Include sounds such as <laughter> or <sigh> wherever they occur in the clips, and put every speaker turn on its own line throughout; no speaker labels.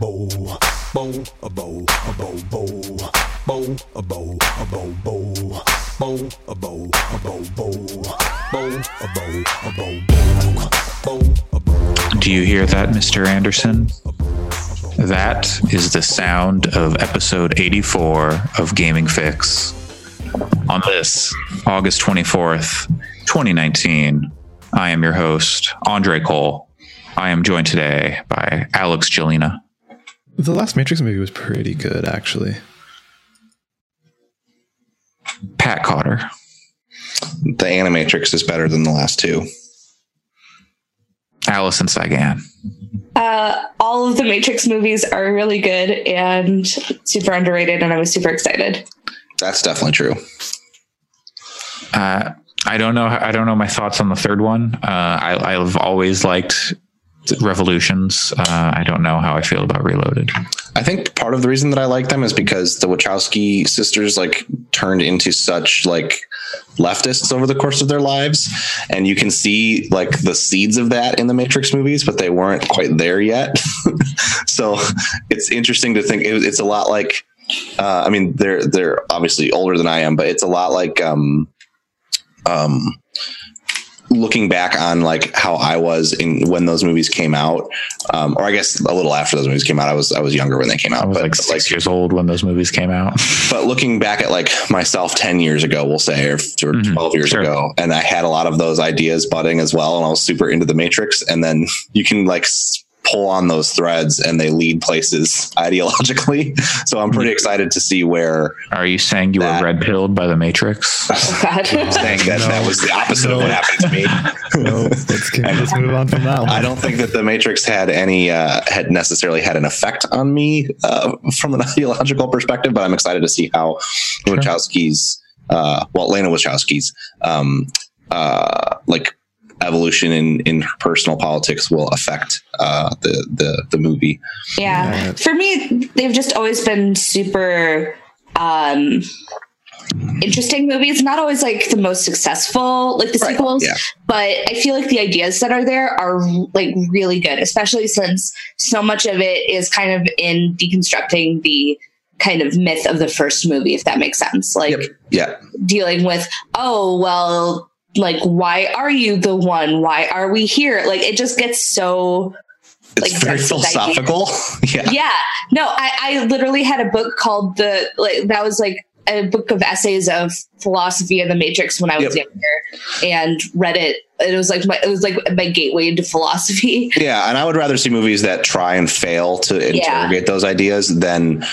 bow, bow, a bow, a bow, bow, bow, a bow, a bow, bow, bow, a bow, a bow, bow, bow, a bow, a bow, bow.
Do you hear that, Mr. Anderson? That is the sound of episode 84 of Gaming Fyx. On this, August 24th, 2019, I am your host, Andre Cole. I am joined today by Alex Jelena.
The last Matrix movie was pretty good, actually.
Pat Cotter.
The Animatrix is better than the last two.
Allison Saigan.
Uh, all of the Matrix movies are really good and super underrated, and I was super excited.
That's definitely true.
Uh, I don't know. I don't know my thoughts on the third one. Uh, I, I've always liked Revolutions. Uh, I don't know how I feel about Reloaded.
I think part of the reason that I like them is because the Wachowski sisters like turned into such like leftists over the course of their lives, and you can see like the seeds of that in the Matrix movies, but they weren't quite there yet. <laughs> so it's interesting to think it, it's a lot like. Uh, I mean, they're they're obviously older than I am, but it's a lot like um, um, looking back on like how I was in when those movies came out, um, or I guess a little after those movies came out. I was I was younger when they came out.
I was
but
like six years old when those movies came out. <laughs>
but looking back at like myself 10 years ago we'll say or,
Mhm,
12 years
sure.
ago and i had a lot of those ideas budding as well and i was super into the matrix and then <laughs> you can like pull on those threads and they lead places <laughs> ideologically <laughs> so i'm pretty excited to see where
Are you saying you
That-
were red pilled by the Matrix?
God. <laughs>
saying that
No.
that was the opposite of what happened to me
No, let's, get, let's move on from that one.
I don't think that the Matrix had any uh, had necessarily had an effect on me uh, from an ideological perspective, but I'm excited to see how
Sure.
Wachowski's, uh, well, Lana Wachowski's, um, uh, like evolution in in her personal politics will affect uh, the the the movie.
Yeah.
Yeah.
For me, they've just always been super um interesting movies. Not always like the most successful, like the
Right,
sequels,
yeah.
but I feel like the ideas that are there are like really good, especially since so much of it is kind of in deconstructing the kind of myth of the first movie, if that makes sense. Like
Yep. Yeah,
dealing with, oh, well, like, why are you the one? Why are we here? Like, it just gets so
it's
Like,
very
that's the idea.
philosophical. <laughs> yeah.
yeah no I, I literally had a book called the like that was like a book of essays of philosophy of the matrix when i was
Yep.
younger and read it it was like my it was like my gateway into philosophy
Yeah, and I would rather see movies that try and fail to
Yeah.
interrogate those ideas than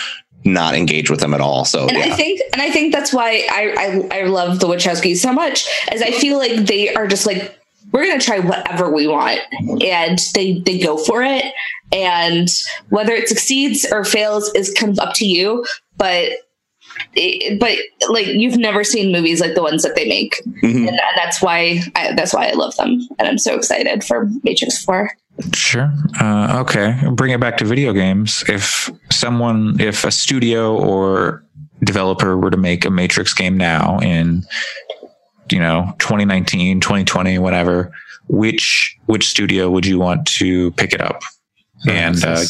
not engage with them at all. So
and
yeah.
i think and i think that's why i i, I love the wachowskis so much as i feel like they are just like we're gonna try whatever we want and they they go for it and whether it succeeds or fails is kind of up to you but it, but like you've never seen movies like the ones that they make
Mhm.
and that's why I, that's why i love them and i'm so excited for matrix 4
Sure. Uh, okay. Bring it back to video games. If someone, if a studio or developer were to make a Matrix game now in, you know, 2019, 2020, whatever, which which studio would you want to pick it up? And uh,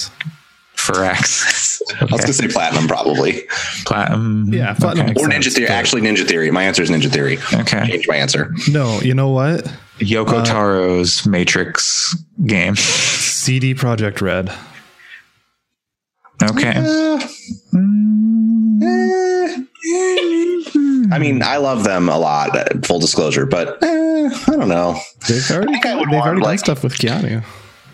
for access,
I was gonna say platinum probably.
platinum.
Yeah, Platinum
Okay.
makes
Or
sense,
Ninja Theory.
but-
Actually, Ninja Theory. My answer is Ninja Theory.
Okay.
Change my answer.
no, you know what?
Yoko
Uh,
Taro's Matrix game.
CD Projekt Red.
Okay.
I mean, I love them a lot. uh, Full disclosure, but eh, I don't know.
They've already
think I
they've
want,
already done
like-
stuff with Keanu.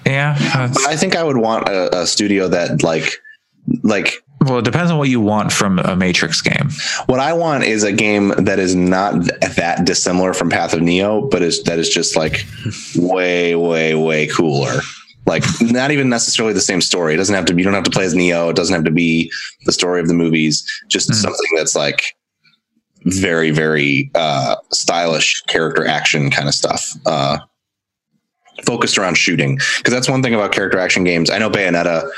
Yeah. that's-
I think I would want a, a studio that like like
well, it depends on what you want from a Matrix game.
what I want is a game that is not th- that dissimilar from Path of Neo, but is that is just like way, way, way cooler. Like not even necessarily the same story. It doesn't have to be. You don't have to play as Neo. It doesn't have to be the story of the movies. Just
Mhm.
something that's like very, very uh, stylish character action kind of stuff. Uh, focused around shooting because that's one thing about character action games. I know Bayonetta,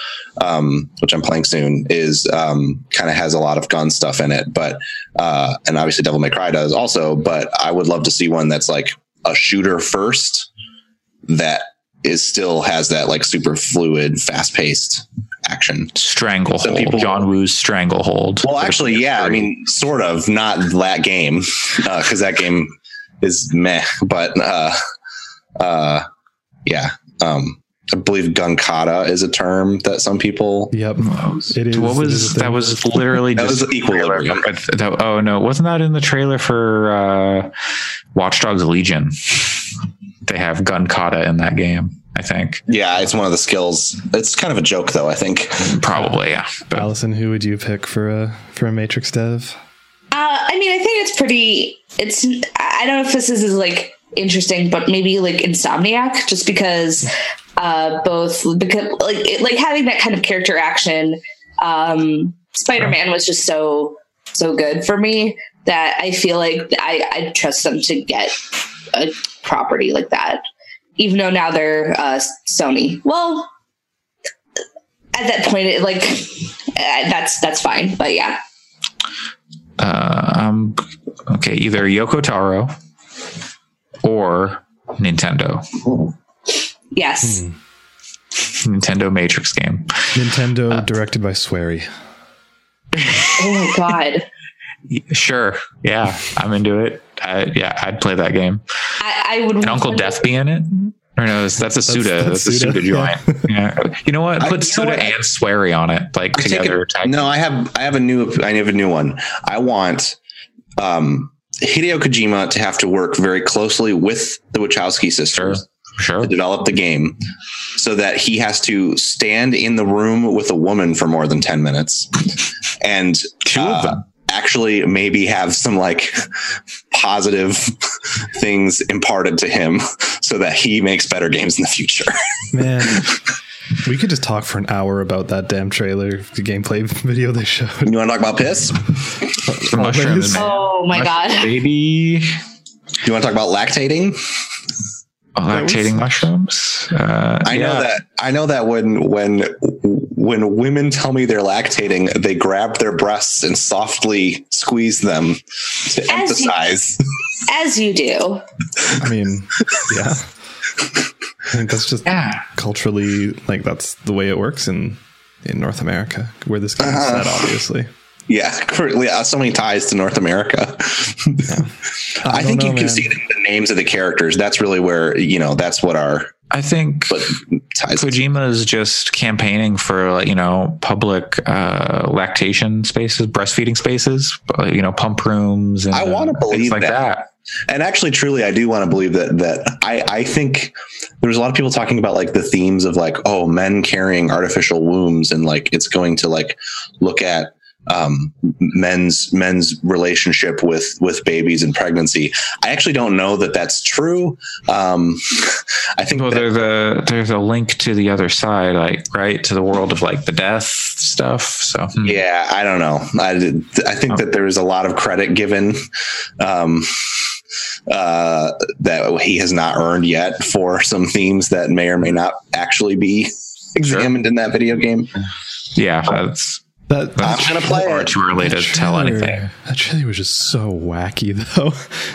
um, which I'm playing soon, is um, kind of has a lot of gun stuff in it, but uh, and obviously Devil May Cry does also. But I would love to see one that's like a shooter first that is still has that like super fluid, fast paced action.
Stranglehold.
People-
John Woo's Stranglehold.
Well, actually, yeah, I mean, sort of, not that game, <laughs> uh, because that game is meh. But uh, uh, yeah, um, I believe gunkata is a term that some people.
Yep. It is.
what was
is
that? Was literally
That
just
was Equilibrium.
That- oh no, wasn't that in the trailer for uh, Watch Dogs Legion? They have gun kata in that game. I think
Yeah, it's one of the skills. It's kind of a joke, though. I think.
probably yeah. But
Allison, who would you pick for a for a Matrix dev?
Uh, I mean, I think it's pretty. It's. I don't know if this is, is like interesting, but maybe like Insomniac, just because uh, both because like it, like having that kind of character action. Um, Spider Man was just so so good for me that I feel like I I trust them to get a property like that, even though now they're uh, Sony. Well, at that point, it like uh, that's that's fine, but yeah.
uh, um, okay, either Yoko Taro or Nintendo.
Yes.
Nintendo Matrix game.
Nintendo, directed by Swery. <laughs>
Oh my god.
Sure, yeah, I'm into it. I, yeah, I'd play that game.
I, I would.
Can Uncle Death be in it? Or no, that's, that's a Suda. That's,
that's
a
Suda,
Suda joint. Yeah. <laughs> You know what? Put
you know
Suda
what?
and Swery on it, like
I'm
together. tag-
no, I have I have a new I have a new one. I want um, Hideo Kojima to have to work very closely with the Wachowski sisters
sure.
To develop the game, so that he has to stand in the room with a woman for more than ten minutes, and
Two of uh, them.
actually maybe have some like positive things imparted to him, so that he makes better games in the future. <laughs>
Man, we could just talk for an hour about that damn trailer, the gameplay video they showed.
you want to talk about piss?
Mushrooms, man.
Oh my god.
Baby.
You want to talk about lactating?
Lactating mushrooms. Uh,
I know that. I know that when when when women tell me they're lactating, they grab their breasts and softly squeeze them to
As
emphasize.
As you do.
I mean, yeah. <laughs> I think that's just
Yeah.
culturally like that's the way it works in in North America, where this game is set, obviously.
Yeah, <laughs> currently uh, so many ties to North America. <laughs> I,
don't
think you
know,
can see the names of the characters. That's really where you know that's what our
I think
but ties.
Kojima is just campaigning for like, you know public uh, lactation spaces, breastfeeding spaces, uh, you know pump rooms. And,
I wanna
uh,
believe
like
that.
that.
And actually, truly, I do want to believe that that I I think there's a lot of people talking about like the themes of like oh men carrying artificial wombs and like it's going to like look at um men's men's relationship with with babies and pregnancy. I actually don't know that that's true. Um <laughs> I think
Well,
that-
there's a there's a link to the other side, like right to the world of like the death stuff. So
yeah, I don't know. I I think that there is a lot of credit given um uh that he has not earned yet for some themes that may or may not actually be examined in that video game.
yeah, that's
That,
that's
I'm gonna play
far
it.
too early to tell anything.
That trailer was just so wacky, <laughs> though.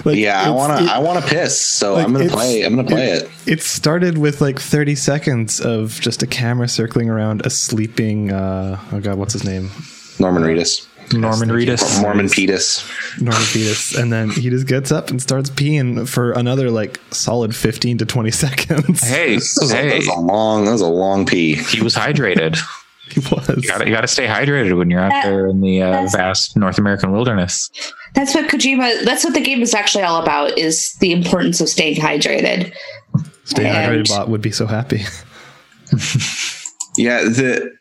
like,
Yeah, I want to.
it-
I want to piss. So
like,
I'm gonna
it's-
play. I'm gonna play it.
It started with like 30 seconds of just a camera circling around a sleeping. Uh, oh god, what's his name?
Norman Reedus,
Norman Reedus.
Norman Petus.
Norman Fetus, and then he just gets up and starts peeing for another like solid 15 to 20 <laughs> seconds.
Hey,
That was, a, that was a long. That was a long pee.
he was hydrated. <laughs> <laughs>
he was.
You gotta, you gotta stay hydrated when you're out
That-
there in the uh, vast North American wilderness.
That's what Kojima that's what the game is actually all about is the importance of staying hydrated.
Staying
and-
hydrated bot would be so happy.
Yeah. The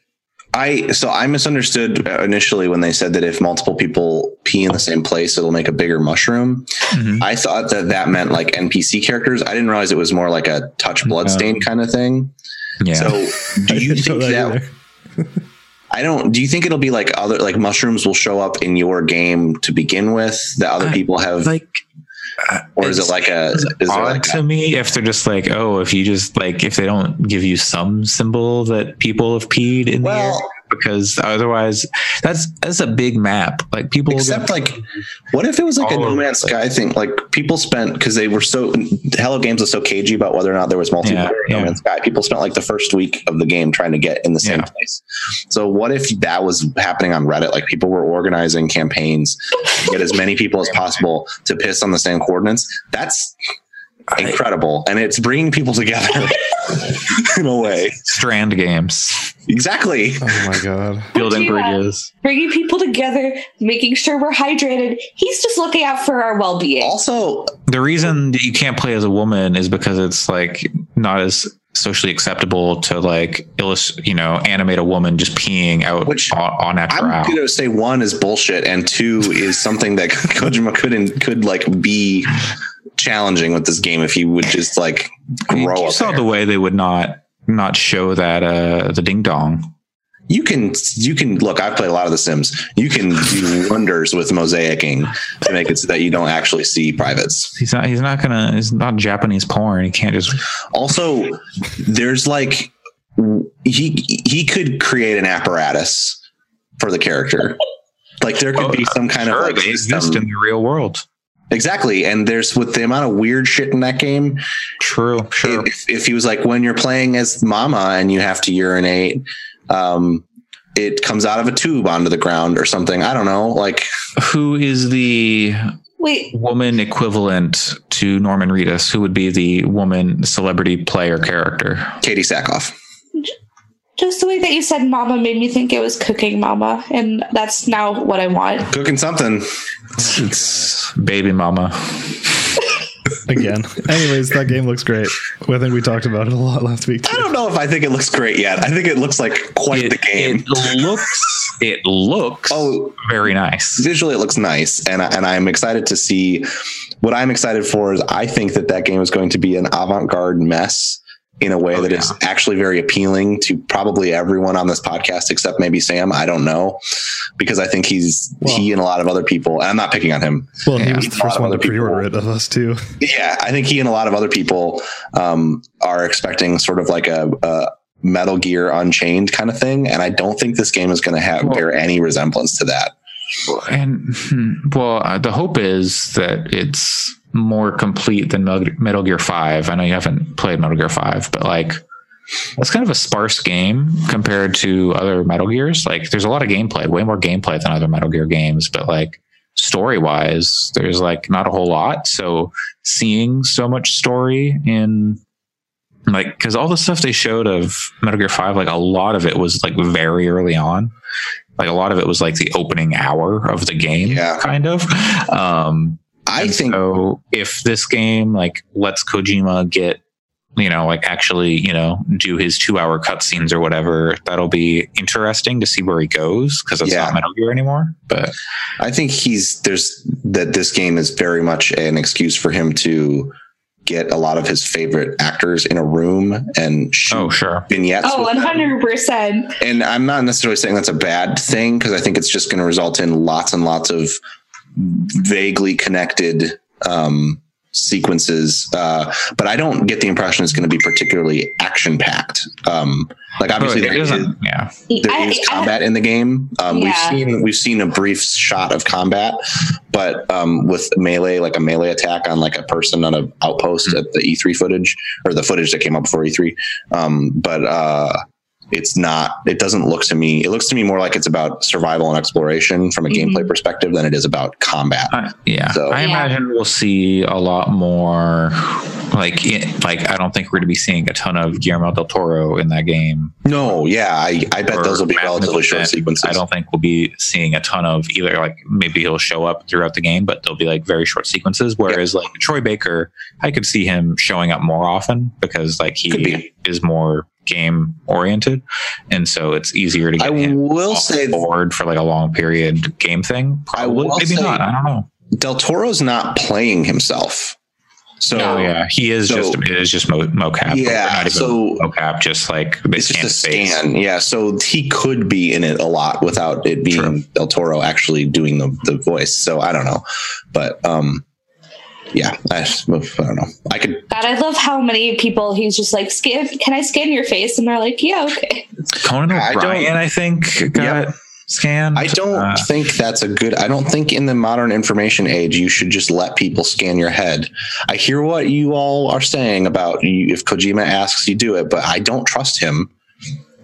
I so I misunderstood initially when they said that if multiple people pee in the same place, it'll make a bigger mushroom.
Mhm.
I thought that that meant like NPC characters. I didn't realize it was more like a touch blood stain kind of thing.
Yeah.
So do <laughs> you think that?
either.
I don't. Do you think it'll be like other like mushrooms will show up in your game to begin with that other
I-
people have,
like uh,
or is it like a? Is
odd
like
to
a,
me if they're just like, oh, if you just like if they don't give you some symbol that people have peed in the air. Because otherwise, that's that's a big map. Like people,
Except like, what if it was like a No Man's Sky thing? Like people spent because they were so Hello Games was so cagey about whether or not there was multiplayer
Yeah,
in No. Man's Sky. People spent like the first week of the game trying to get in the same
Yeah.
place. So what if that was happening on Reddit? Like people were organizing campaigns to get as many people as possible to piss on the same coordinates. That's incredible, and it's bringing people together <laughs> in a way.
strand games,
Exactly.
Oh my god.
building bridges.
Bringing people together, making sure we're hydrated. He's just looking out for our well being.
Also,
The reason that you can't play as a woman is because it's like not as socially acceptable to like illust you know animate a woman just peeing out
Which
on, on natural.
I'm going to say one is bullshit, and two is something that <laughs> Kojima couldn't could like be challenging with this game if he would just like grow
you
up.
saw
there.
the way they would not not show that uh the ding dong.
you can you can look. I've played a lot of The Sims. You can do <laughs> wonders with mosaicing to make it so that you don't actually see privates.
He's not. He's not gonna. It's not Japanese porn. He can't just.
Also, there's like he he could create an apparatus for the character. Like there could be some kind
Oh, Sure,
of like
they exist in the real world.
Exactly. And there's with the amount of weird shit in that game,
True. Sure.
if, if he was like when you're playing as mama and you have to urinate um it comes out of a tube onto the ground or something i don't know like <sighs>
Who is the
Wait,
woman equivalent to Norman Reedus? Who would be the woman celebrity player character?
katee sackhoff
just the way that you said mama made me think it was cooking mama. And that's now what I want.
cooking something
It's, it's baby mama. <laughs>
Again. Anyways, that game looks great. I think we talked about it a lot last week.
i don't know if i think it looks great yet i think it looks like quite
It,
the game
it looks. It looks.
Oh.
very nice.
visually it looks nice and, and i'm excited to see what i'm excited for is i think that that game is going to be an avant-garde mess in a way
Oh,
that is
yeah.
actually very appealing to probably everyone on this podcast except maybe sam i don't know because i think he's
Well-
he and a lot of other people and i'm not picking on him
Well, he was the first one to pre-order it of us too.
yeah i think he and a lot of other people um, are expecting sort of like a, a metal gear unchained kind of thing and i don't think this game is going to have
Well-
bear any resemblance to that
And hmm, well, uh, the hope is that it's more complete than Metal Gear Five. I know you haven't played Metal Gear Five, but like it's kind of a sparse game compared to other Metal Gears. Like there's a lot of gameplay, way more gameplay than other Metal Gear games, but like story wise, there's like not a whole lot. So seeing so much story in like because all the stuff they showed of Metal Gear Five, like a lot of it was like very early on. Like a lot of it was like the opening hour of the game,
Yeah.
kind of. Um,
i
and
think
so. If this game like lets Kojima get, you know, like actually, you know, do his two-hour cutscenes or whatever, that'll be interesting to see where he goes because it's
Yeah.
not Metal Gear anymore. But
I think he's there's that this game is very much an excuse for him to get a lot of his favorite actors in a room and shoot
oh, sure,
vignettes.
Oh, 100%.
And I'm not necessarily saying that's a bad thing because I think it's just going to result in lots and lots of vaguely connected um, sequences. Uh, but I don't get the impression it's going to be particularly action packed. Um, like obviously
it
there is-
doesn't. Yeah,
there
I-
is
I-
combat in the game. Um,
Yeah.
We've seen we've seen a brief shot of combat, but um, with melee, like a melee attack on like a person on an outpost
Hmm.
at the E3 footage or the footage that came up before E3. Um, but uh, it's not. It doesn't look to me. It looks to me more like it's about survival and exploration from a
Mhm.
gameplay perspective than it is about combat.
I, yeah.
So-
I
Yeah.
imagine we'll see a lot more. Like, it, like I don't think we're going to be seeing a ton of Guillermo del Toro in that game.
No, yeah, I, I bet those will be relatively short sequences.
I don't think we'll be seeing a ton of either. Like maybe he'll show up throughout the game, but they'll be like very short sequences. Whereas like Troy Baker, I could see him showing up more often because like he
be.
is more game oriented, and so it's easier to get him
will say
board for like a long period game thing. Probably, maybe not. I don't know.
Del Toro's not playing himself. So
Oh yeah, he is
So-
just it is just mo- mocap.
Yeah, so-
mocap, just like
it's just a
scan.
Yeah. So he could be in it a lot without it being
True.
Del Toro actually doing the, the voice. So I don't know. But um yeah, I, I don't know. I could.
God, I love how many people he's just like, scan, can I scan your face? And they're like, yeah, okay.
Conan
I
O'Brien, I, think, got
Yep.
scanned.
I don't
Uh,
think that's a good. I don't think in the modern information age you should just let people scan your head. I hear what you all are saying about you, if Kojima asks you do it, but I don't trust him.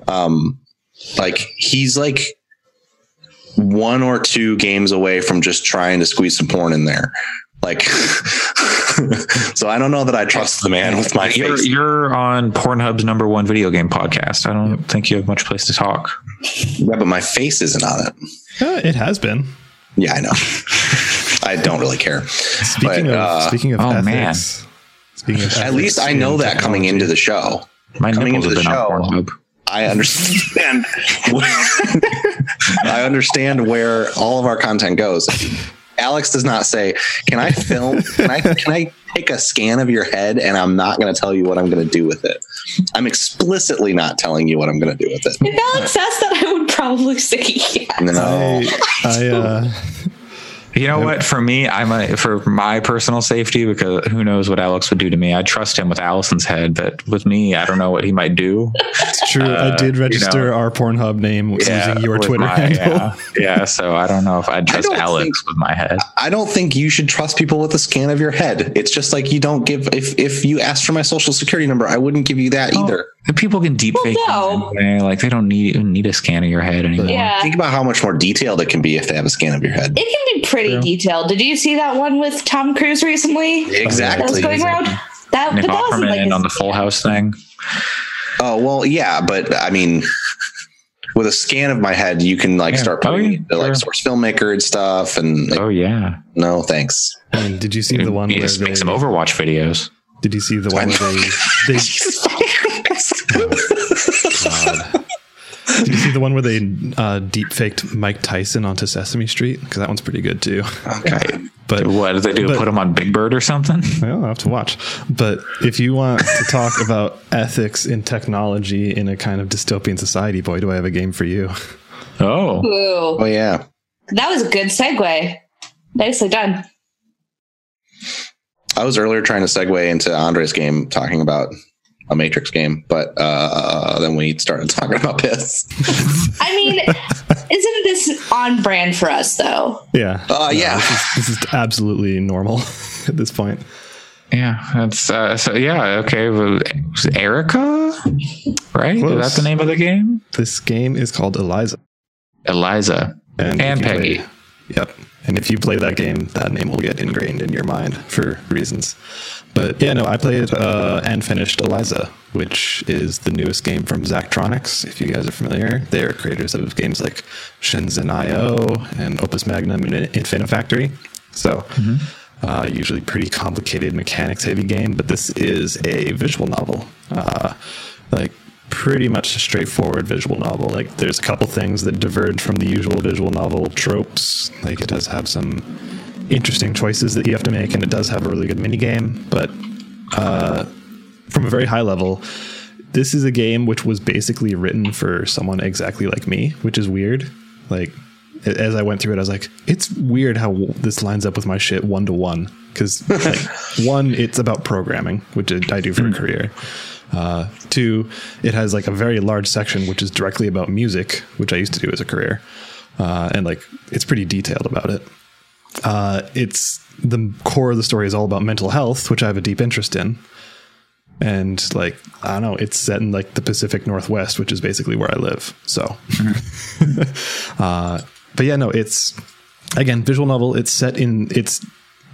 Um, like he's like one or two games away from just trying to squeeze some porn in there. Like, <laughs> so I don't know that I trust the man with my
you're,
face.
you're on Pornhub's number one video game podcast. I don't think you have much place to talk.
Yeah, but my face isn't on it.
Uh, it has been.
Yeah, I know. I don't really care.
Speaking
But,
of
uh,
speaking of
oh,
ethics,
man.
speaking of
At
ethics
least I know
in
that coming into the show.
My
Coming into the show.
Pornhub.
I understand. <laughs> <laughs> I understand where all of our content goes. Alex does not say, "Can I film? Can I can I take a scan of your head?" And I'm not going to tell you what I'm going to do with it. I'm explicitly not telling you what I'm going to do with it.
If Alex asked that, I would probably say yes.
No,
I, I uh,
You know what? For me, I'm a, for my personal safety because who knows what Alex would do to me. I trust him with Allison's head, but with me, I don't know what he might do.
it's true. I
Uh,
did
you
register
know.
our Pornhub name using your Twitter
my-
handle.
Yeah, yeah, so I don't know if I'd trust
don't
Alex
think-
with my head.
I don't think you should trust people with a scan of your head. It's just like you don't give. If if you asked for my social security number, I wouldn't give you that either.
The people can deep
Well,
fake
no.
anyway. Like they don't need need a scan of your head anymore.
Yeah.
Think about how much more detailed it can be if they have a scan of your head.
It can be pretty detailed. Did you see that one with Tom Cruise recently? That was
Exactly.
going around. That,
Nick
but that wasn't
Offerman
like a-
on the Full House thing.
Oh well, yeah, but I mean, with a scan of my head, you can like
Yeah.
start
Oh,
putting
yeah,
the, like source filmmaker and stuff. And like,
Oh yeah,
no, thanks.
And did you see the one
you
where
just make
they,
some Overwatch videos.
did you see the one where they, <laughs> they <laughs> did you see the one where they uh, deep faked Mike Tyson onto Sesame Street? Because that one's pretty good too.
Okay. <laughs>
But
What did they do?
But-
Put him on Big Bird or something? <laughs>
Well, I'll have to watch. But if you want to talk about ethics in technology in a kind of dystopian society, boy, do I have a game for you.
Oh,
Ooh,
Oh yeah.
that was a good segue. Nicely done.
I was earlier trying to segue into Andre's game, talking about a Matrix game, but uh, then we started talking about piss. <laughs>
I mean, isn't this on brand for us though?
Yeah.
Uh, yeah.
This is, this is absolutely normal <laughs> at this point.
yeah. That's uh, so. Yeah. Okay. well, Was Erica? Right? Is that the name of the game?
This game is called Eliza.
Eliza and,
if you
Peggy.
play- yep. And if you play that game, that name will get ingrained in your mind for reasons. But yeah, no, I played uh, and finished Eliza, which is the newest game from Zachtronics. If you guys are familiar, they're creators of games like Shenzhen IO and Opus Magnum and Infinifactory. So, uh, usually pretty complicated mechanics heavy game, but this is a visual novel. Uh, like pretty much a straightforward visual novel. Like there's a couple things that diverge from the usual visual novel tropes. Like it does have some interesting choices that you have to make, and it does have a really good mini game. But uh, from a very high level, this is a game which was basically written for someone exactly like me, which is weird. Like as I went through it, I was like, it's weird how this lines up with my shit one to one. Because like, <laughs> one, it's about programming, which I do for a career. Uh, two, it has like a very large section which is directly about music, which I used to do as a career, uh, and like it's pretty detailed about it. Uh, it's the core of the story is all about mental health, which I have a deep interest in, and like I don't know, it's set in like the Pacific Northwest, which is basically where I live. So, <laughs> uh, but yeah, no, it's again visual novel. It's set in it's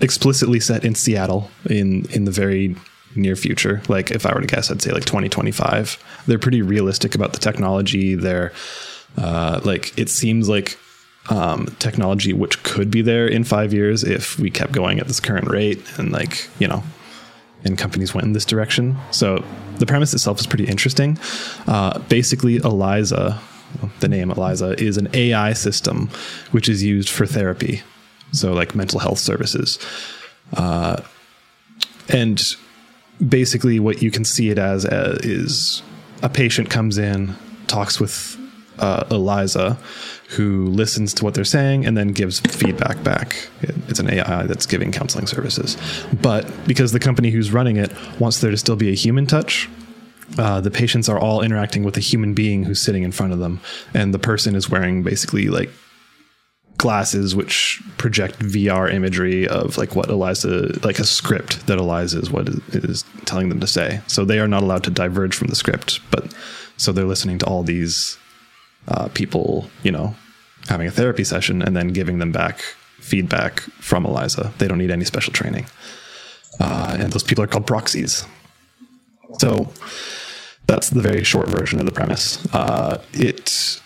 explicitly set in Seattle in in the very near future. Like if I were to guess, I'd say like 2025. They're pretty realistic about the technology. They're uh, like it seems like um, technology which could be there in five years if we kept going at this current rate and like you know and companies went in this direction. So the premise itself is pretty interesting. Uh, basically, Eliza, the name Eliza, is an AI system which is used for therapy, so like mental health services. Uh, and basically, what you can see it as uh, is a patient comes in, talks with uh, Eliza, who listens to what they're saying and then gives feedback back. It- it's It's an AI that's giving counseling services. But because the company who's running it wants there to still be a human touch, uh, the patients are all interacting with a human being who's sitting in front of them, and the person is wearing basically like glasses which project VR imagery of like what Eliza, like a script that Eliza is what is telling them to say. So they are not allowed to diverge from the script, but so they're listening to all these uh, people, you know, having a therapy session and then giving them back feedback from Eliza. They don't need any special training. Uh, and those people are called proxies. So that's the very short version of the premise. Uh, it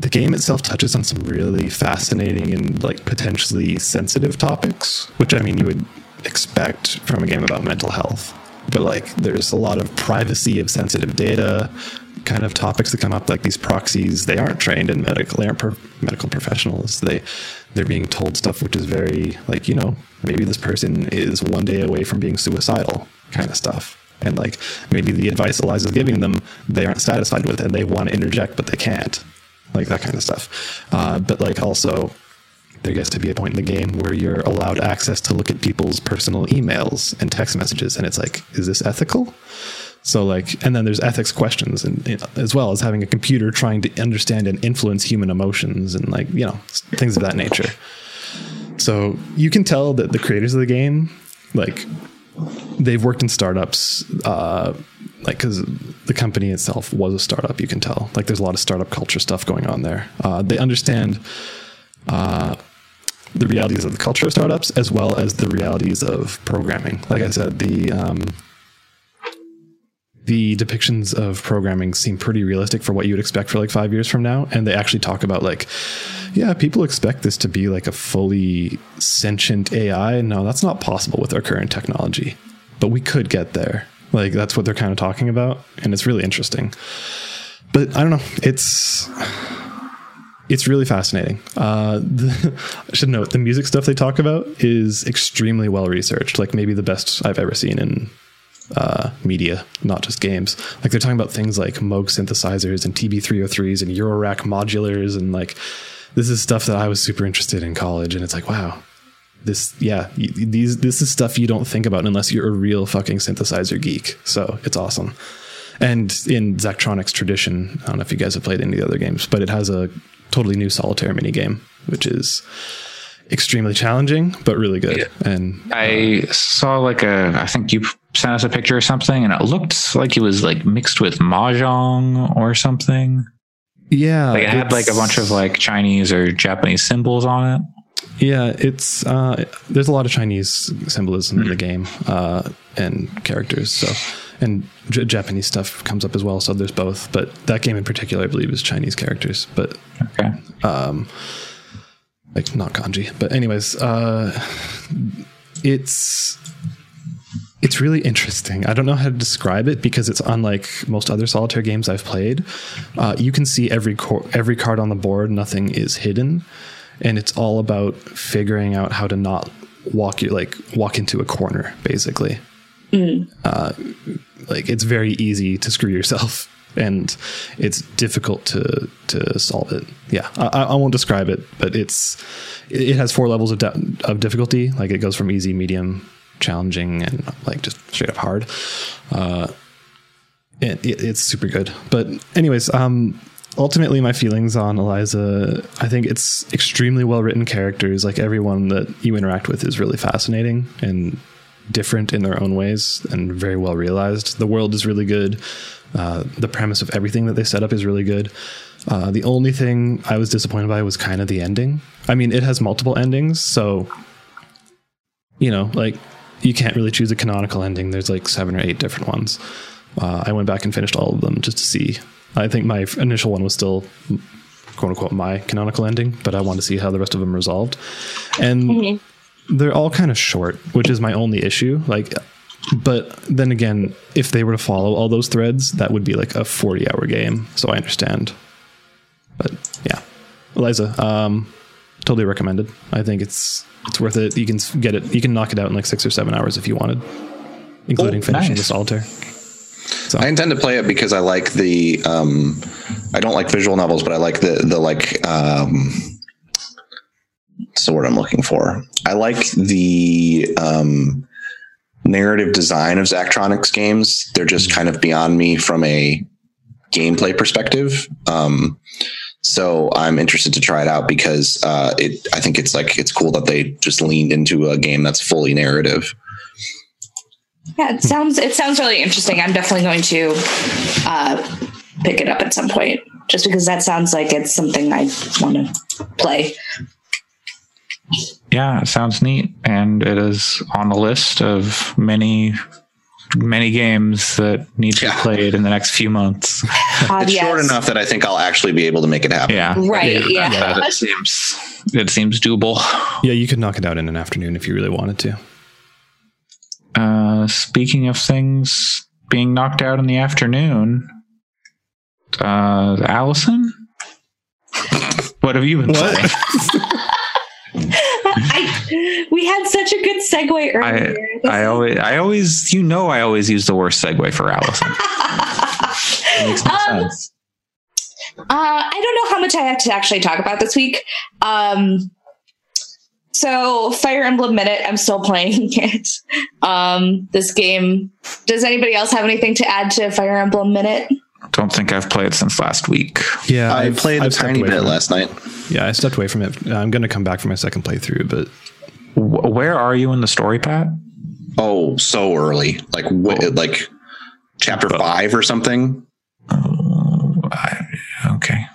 the game itself touches on some really fascinating and like potentially sensitive topics, which I mean you would expect from a game about mental health. But like there's a lot of privacy of sensitive data kind of topics that come up like these proxies they aren't trained in medical they aren't medical professionals. They they're being told stuff which is very like you know maybe this person is one day away from being suicidal kind of stuff. And like maybe the advice Eliza's giving them they aren't satisfied with and they want to interject but they can't like that kind of stuff. Uh, but like also, there gets to be a point in the game where you're allowed access to look at people's personal emails and text messages, and it's like, is this ethical? So like, and then there's ethics questions, and you know, as well as having a computer trying to understand and influence human emotions, and like you know things of that nature. So you can tell that the creators of the game, like, they've worked in startups. Uh, like because the company itself was a startup you can tell. Like there's a lot of startup culture stuff going on there. Uh, they understand uh, the realities of the culture of startups as well as the realities of programming. Like i said the um, the depictions of programming seem pretty realistic for what you would expect for like five years from now. And they actually talk about like yeah people expect this to be like a fully sentient ai no that's not possible with our current technology. But we could get there like that's what they're kind of talking about, and it's really interesting. But I don't know. It's it's really fascinating. Uh, the, <laughs> I should note the music stuff they talk about is extremely well researched. Like maybe the best I've ever seen in uh, media, not just games. Like they're talking about things like Moog synthesizers and TB303s and Eurorack modulars, and like this is stuff that I was super interested in college. And it's like, wow, this yeah these this is stuff you don't think about unless you're a real fucking synthesizer geek so it's awesome and in Zachtronics tradition I don't know if you guys have played any of the other games but it has a totally new solitaire mini game which is extremely challenging but really good
Yeah.
and
I saw like a, I think you sent us a picture or something, and it looked like it was like mixed with mahjong or something.
yeah
Like it had like a bunch of like Chinese or Japanese symbols on it.
Yeah, it's uh, there's a lot of Chinese symbolism in the game uh, and characters. So, and J- Japanese stuff comes up as well. So there's both, but that game in particular, I believe, is Chinese characters, but
Okay.
like not kanji. But anyways, uh, it's it's really interesting. I don't know how to describe it because it's unlike most other solitaire games I've played. Uh, you can see every cor- every card on the board. Nothing is hidden, and it's all about figuring out how to not walk you like walk into a corner. Basically, uh, like it's very easy to screw yourself. And it's difficult to to solve it. Yeah, I, I won't describe it, but it's it has four levels of de- of difficulty. Like it goes from easy, medium, challenging, and like just straight up hard. Uh, it, it, it's super good. But anyways, um, ultimately, my feelings on Eliza, I think it's extremely well written characters. Like everyone that you interact with is really fascinating and different in their own ways and very well realized. The world is really good. Uh, the premise of everything that they set up is really good. Uh, the only thing I was disappointed by was kind of the ending. I mean, it has multiple endings, so you know, like you can't really choose a canonical ending. There's like seven or eight different ones. Uh, I went back and finished all of them just to see. I think my initial one was still quote unquote my canonical ending, but I want to see how the rest of them resolved. And they're all kind of short, which is my only issue. Like, but then again, if they were to follow all those threads, that would be like a 40 hour game. So I understand. But yeah, Eliza, um, totally recommended. I think it's it's worth it. You can get it. You can knock it out in like six or seven hours if you wanted, including
Oh,
finishing
nice.
the solitaire.
I intend to play it because I like the. Um, I don't like visual novels, but I like the the like um, the word I'm looking for? I like the um, narrative design of Zachtronics games. They're just kind of beyond me from a gameplay perspective. Um, so I'm interested to try it out because uh, it. I think it's like it's cool that they just leaned into a game that's fully narrative.
Yeah, it sounds it sounds really interesting. I'm definitely going to uh, pick it up at some point, just because that sounds like it's something I want to play.
Yeah, it sounds neat, and it is on the list of many, many games that need to
Yeah.
be played in the next few months.
Uh, <laughs>
It's
yes.
short enough that I think I'll actually be able to make it happen.
Yeah,
Right, yeah.
That it <laughs> seems it seems doable.
Yeah, you could knock it out in an afternoon if you really wanted to.
Uh, speaking of things being knocked out in the afternoon, uh, Allison, what have you been playing? <laughs>
I, we had such a good segue
I
earlier.
I always I always you know I always use the worst segue for Allison. <laughs> It makes no
Um,
sense.
Uh, I don't know how much I have to actually talk about this week. Um, so Fire Emblem Minute, I'm still playing <laughs> it. Um, this game. Does anybody else have anything to add to Fire Emblem Minute?
Don't think I've played since last week.
Yeah,
I
I've-
played
I've
a tiny bit last night.
Yeah, I stepped away from it. I'm going to come back for my second playthrough, but
Where are you in the story, Pat?
Oh, so early, like w- like chapter five or something.
I, okay.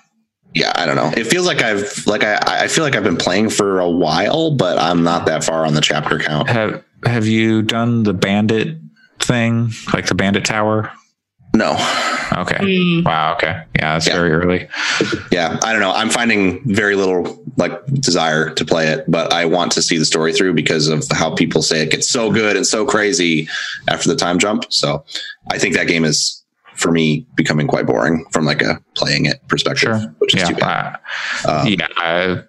Yeah, I don't know. It feels like I've like I I feel like I've been playing for a while, but I'm not that far on the chapter count.
Have Have you done the bandit thing, like the bandit tower?
No,
Okay.
Hmm.
Wow. Okay. Yeah, that's
Yeah.
very early.
yeah, I don't know. I'm finding very little like desire to play it, but I want to see the story through because of how people say it gets so good and so crazy after the time jump. So I think that game is for me becoming quite boring from like a playing it perspective,
Sure.
which is
yeah.
too bad.
uh,
Um,
yeah. I,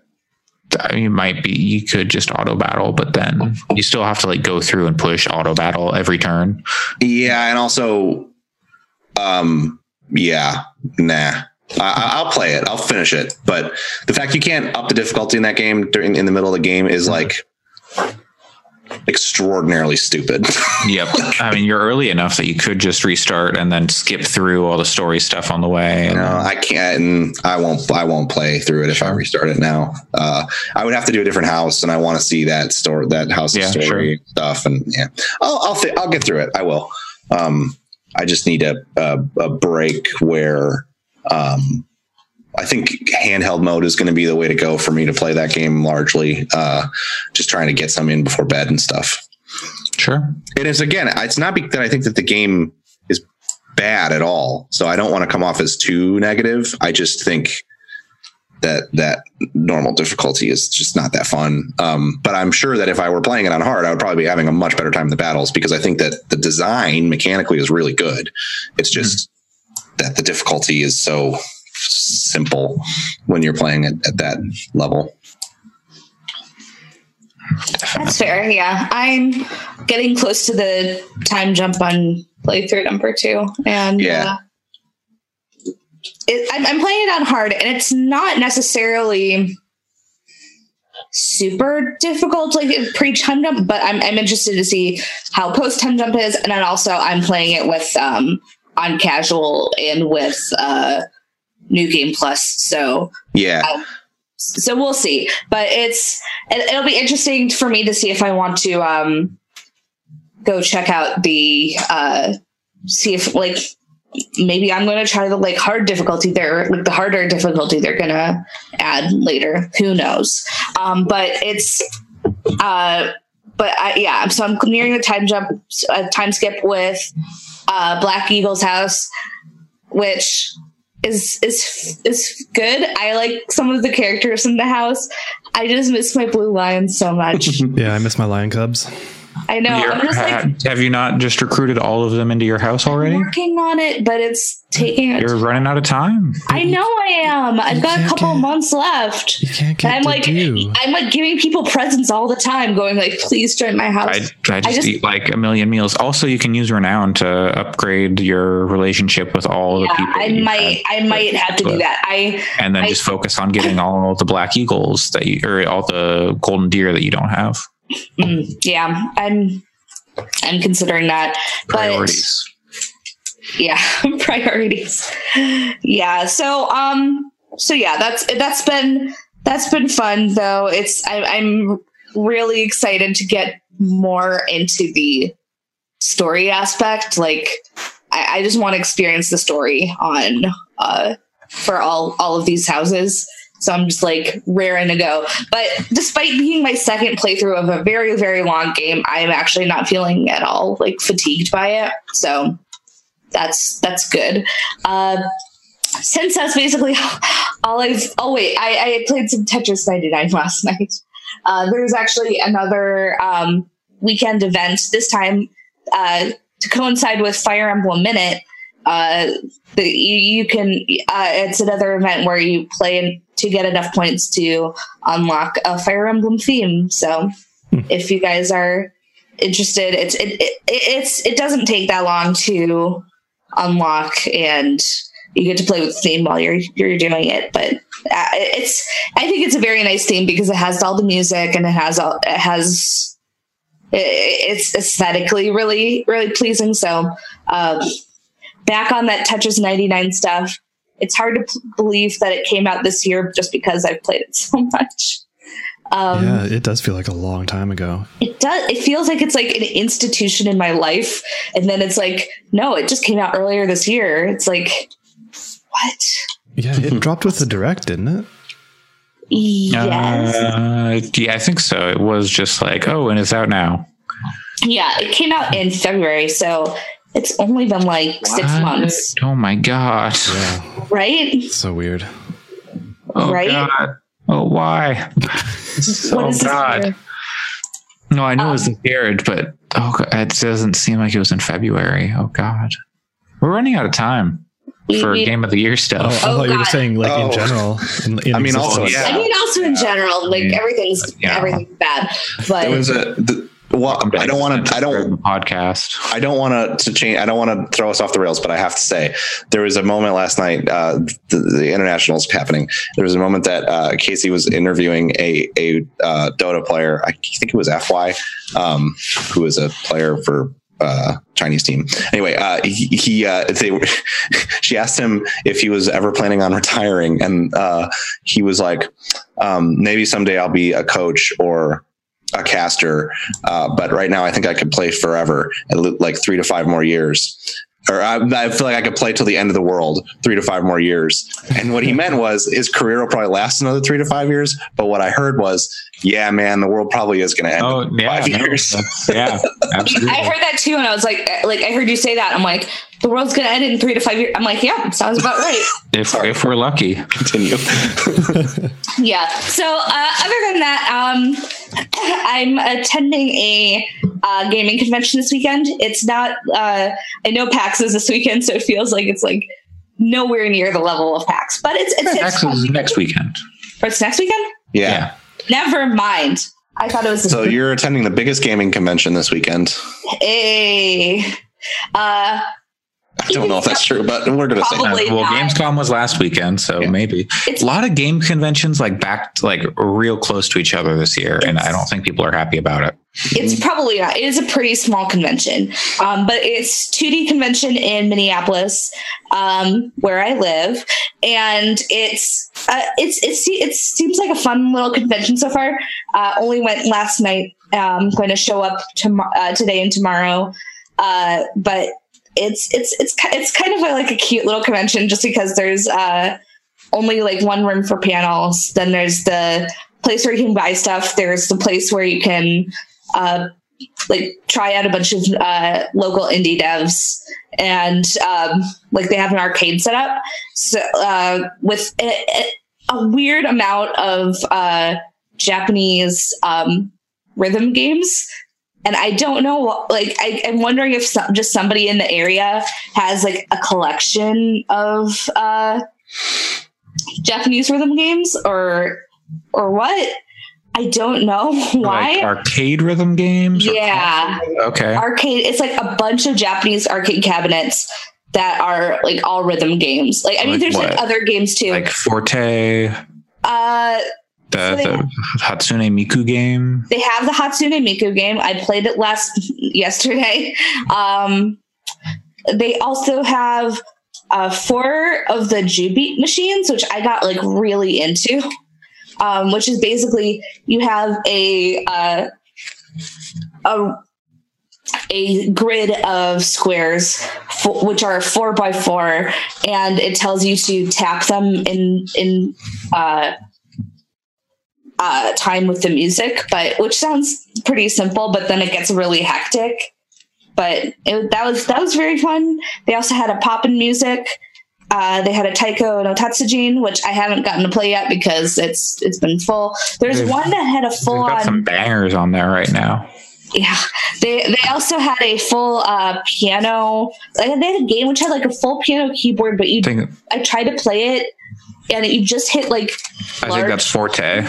I mean, it might be you could just auto battle, but then you still have to like go through and push auto battle every turn.
Yeah, and also, um, yeah, nah. I, I- I'll play it. I'll finish it. But the fact you can't up the difficulty in that game during in the middle of the game is like extraordinarily stupid. <laughs>
Yep. I mean, you're early enough that you could just restart and then skip through all the story stuff on the way.
No, I can't. And I won't. I won't play through it if I restart it now. Uh, I would have to do a different house, and I want to see that story, that house
Yeah,
story stuff. And yeah, I'll I'll, fi- I'll get through it. I will. Um, I just need a a, a break where. Um, I think handheld mode is going to be the way to go for me to play that game largely. Uh, just trying to get some in before bed and stuff.
sure.
It is again, it's not that I think that the game is bad at all. So I don't want to come off as too negative. I just think that that normal difficulty is just not that fun. Um, but I'm sure that if I were playing it on hard, I would probably be having a much better time in the battles because I think that the design mechanically is really good. It's just that the difficulty is so simple when you're playing it at that level.
That's fair. Yeah, I'm getting close to the time jump on playthrough number two, and
Yeah.
uh, it, I'm, I'm playing it on hard, and it's not necessarily super difficult like pre time jump, but I'm I'm interested to see how post time jump is, and then also I'm playing it with um on casual and with uh new game plus, so
Yeah.
so we'll see. But it's it, it'll be interesting for me to see if i want to um go check out the uh see if like maybe i'm going to try the like hard difficulty there like the harder difficulty they're going to add later. Who knows? Um but it's uh but I, yeah so i'm nearing the time jump uh, time skip with uh black eagle's house which is is is good. I like some of the characters in the house. I just miss my blue lion so much. <laughs>
yeah, I miss my lion cubs.
I know.
You're-
I'm just like
have you not just recruited all of them into your house already?
working on it, but it's taking.
You're running out of time.
I know I am. I've got a couple
get-
months left.
You can't get
I'm like,
do.
I'm like giving people presents all the time, going like, please join my house.
I, I just
just-
eat like a million meals. Also, you can use renown to upgrade your relationship with all the people.
I might,
had,
I might have to do that. I,
and then
I-
just focus on getting all the black eagles that you, or all the golden deer that you don't have.
Mm, yeah, I'm, I'm considering that.
Priorities.
But yeah, <laughs> priorities. Yeah. So, um, so yeah, that's that's been that's been fun though. It's I, I'm really excited to get more into the story aspect. Like, I, I just want to experience the story on uh for all all of these houses. So I'm just like raring to go. But despite being my second playthrough of a very, very long game, I'm actually not feeling at all like fatigued by it. So that's that's good. Uh, since that's basically <laughs> all I've. Oh wait, I, I played some Tetris 99 <laughs> last night. Uh, there's actually another um, weekend event this time uh, to coincide with Fire Emblem Minute. Uh, the, you, you can. Uh, it's another event where you play to get enough points to unlock a Fire Emblem theme. So, if you guys are interested, it's it, it it's it doesn't take that long to unlock, and you get to play with the theme while you're you're doing it. But uh, it's I think it's a very nice theme because it has all the music and it has all it has it's aesthetically really really pleasing. So. Um, back on that Tetris 99 stuff. It's hard to p- believe that it came out this year just because I've played it <laughs> so much. Um,
yeah, it does feel like a long time ago.
It does. It feels like it's like an institution in my life, and then it's like, no, it just came out earlier this year. It's like, what?
Yeah, it dropped with the direct, didn't it?
Yes.
Uh, yeah, I think so. It was just like, oh, and it's out now.
yeah, it came out in February, so it's only been like six months,
Oh my god.
Yeah,
right?
so weird.
Oh
Right?
god. Oh why?
What
oh
is this
god. No, I know it was
Um,
the third, but oh, God, it doesn't seem like it was in February. Oh God, we're running out of time for
we-
game of the year
Oh, I
stuff.
thought you were saying like
Oh.
in general. In, in
I mean, also, yeah.
I mean, also in general, like
Yeah.
everything's
Yeah.
everything's bad, but
There was a. The, well, I don't want to. I don't.
podcast.
I don't want to change. I don't want to throw us off the rails, but I have to say there was a moment last night. Uh, the, the internationals happening. There was a moment that uh, Casey was interviewing a a uh, Dota player. I think it was Fy, um, who was a player for uh, Chinese team. Anyway, uh, he, he uh, they were, <laughs> she asked him if he was ever planning on retiring, and uh, he was like, um, maybe someday I'll be a coach or a caster, uh, but right now I think I could play forever, like three to five more years. Or I, I feel like I could play till the end of the world, three to five more years. And what he meant was his career will probably last another three to five years. But what I heard was, yeah, man, the world probably is going to end
Oh
in
yeah,
five
no,
years.
that's- yeah, absolutely.
I heard that too, and I was like, like I heard you say that. I'm like, the world's gonna end in three to five years. I'm like, yeah, sounds about right. <laughs>
if if we're lucky.
Continue. <laughs>
yeah. So uh, other than that, um, <coughs> I'm attending a uh, gaming convention this weekend. It's not. Uh, I know PAX is this weekend, so it feels like it's like nowhere near the level of PAX, but it's it's, it's
Next,
fun.
next weekend.
Or it's next weekend.
Yeah.
Yeah.
Never mind. I thought it was.
So you're attending the biggest gaming convention this weekend.
a. Uh,
I don't know if that's true, but we're going to say
Probably.
Uh, well,
not.
Gamescom was last weekend, so
Yeah.
maybe
It's-
a lot of game conventions like back like real close to each other this year, and I don't think people are happy about it.
It's probably not. It is a pretty small convention, um, but it's 2D convention in Minneapolis, um, where I live, and it's uh, it's it's it seems like a fun little convention so far. Uh, only went last night. Um, going to show up tom- uh, today and tomorrow, uh, but it's it's it's it's kind of like a cute little convention just because there's uh, only like one room for panels. Then there's the place where you can buy stuff. There's the place where you can uh, like try out a bunch of uh, local indie devs and um, like they have an arcade set up so uh, with a, a- weird amount of uh, japanese um, rhythm games and I don't know. Like, I, am wondering if some, just somebody in the area has like a collection of uh, Japanese rhythm games, or or what. I don't know <laughs> why.
Like arcade rhythm games?
Yeah.
Okay.
Arcade. It's like a bunch of Japanese arcade cabinets that are like all rhythm games. Like I mean,
Like
there's like other games too.
Like Forte,
uh,
the,
So they-
the Hatsune Miku game.
they have the Hatsune Miku game. I played it last <laughs> yesterday. Um, they also have uh, four of the Jubeat machines, which I got like really into. Um, which is basically you have a uh, a a grid of squares, fo- which are four by four, and it tells you to tap them in in uh, uh, time with the music, but which sounds pretty simple, but then it gets really hectic. But it, that was that was very fun. They also had a pop'n music. Uh, they had a Taiko no Tatsujin, which I haven't gotten to play yet because it's it's been full. There's
They've-
one that had a full
They've got
on
some bangers on there right now.
yeah they they also had a full uh piano like they had a game which had like a full piano keyboard but you
I think
i tried to play it and you just hit like
I think that's Forte. I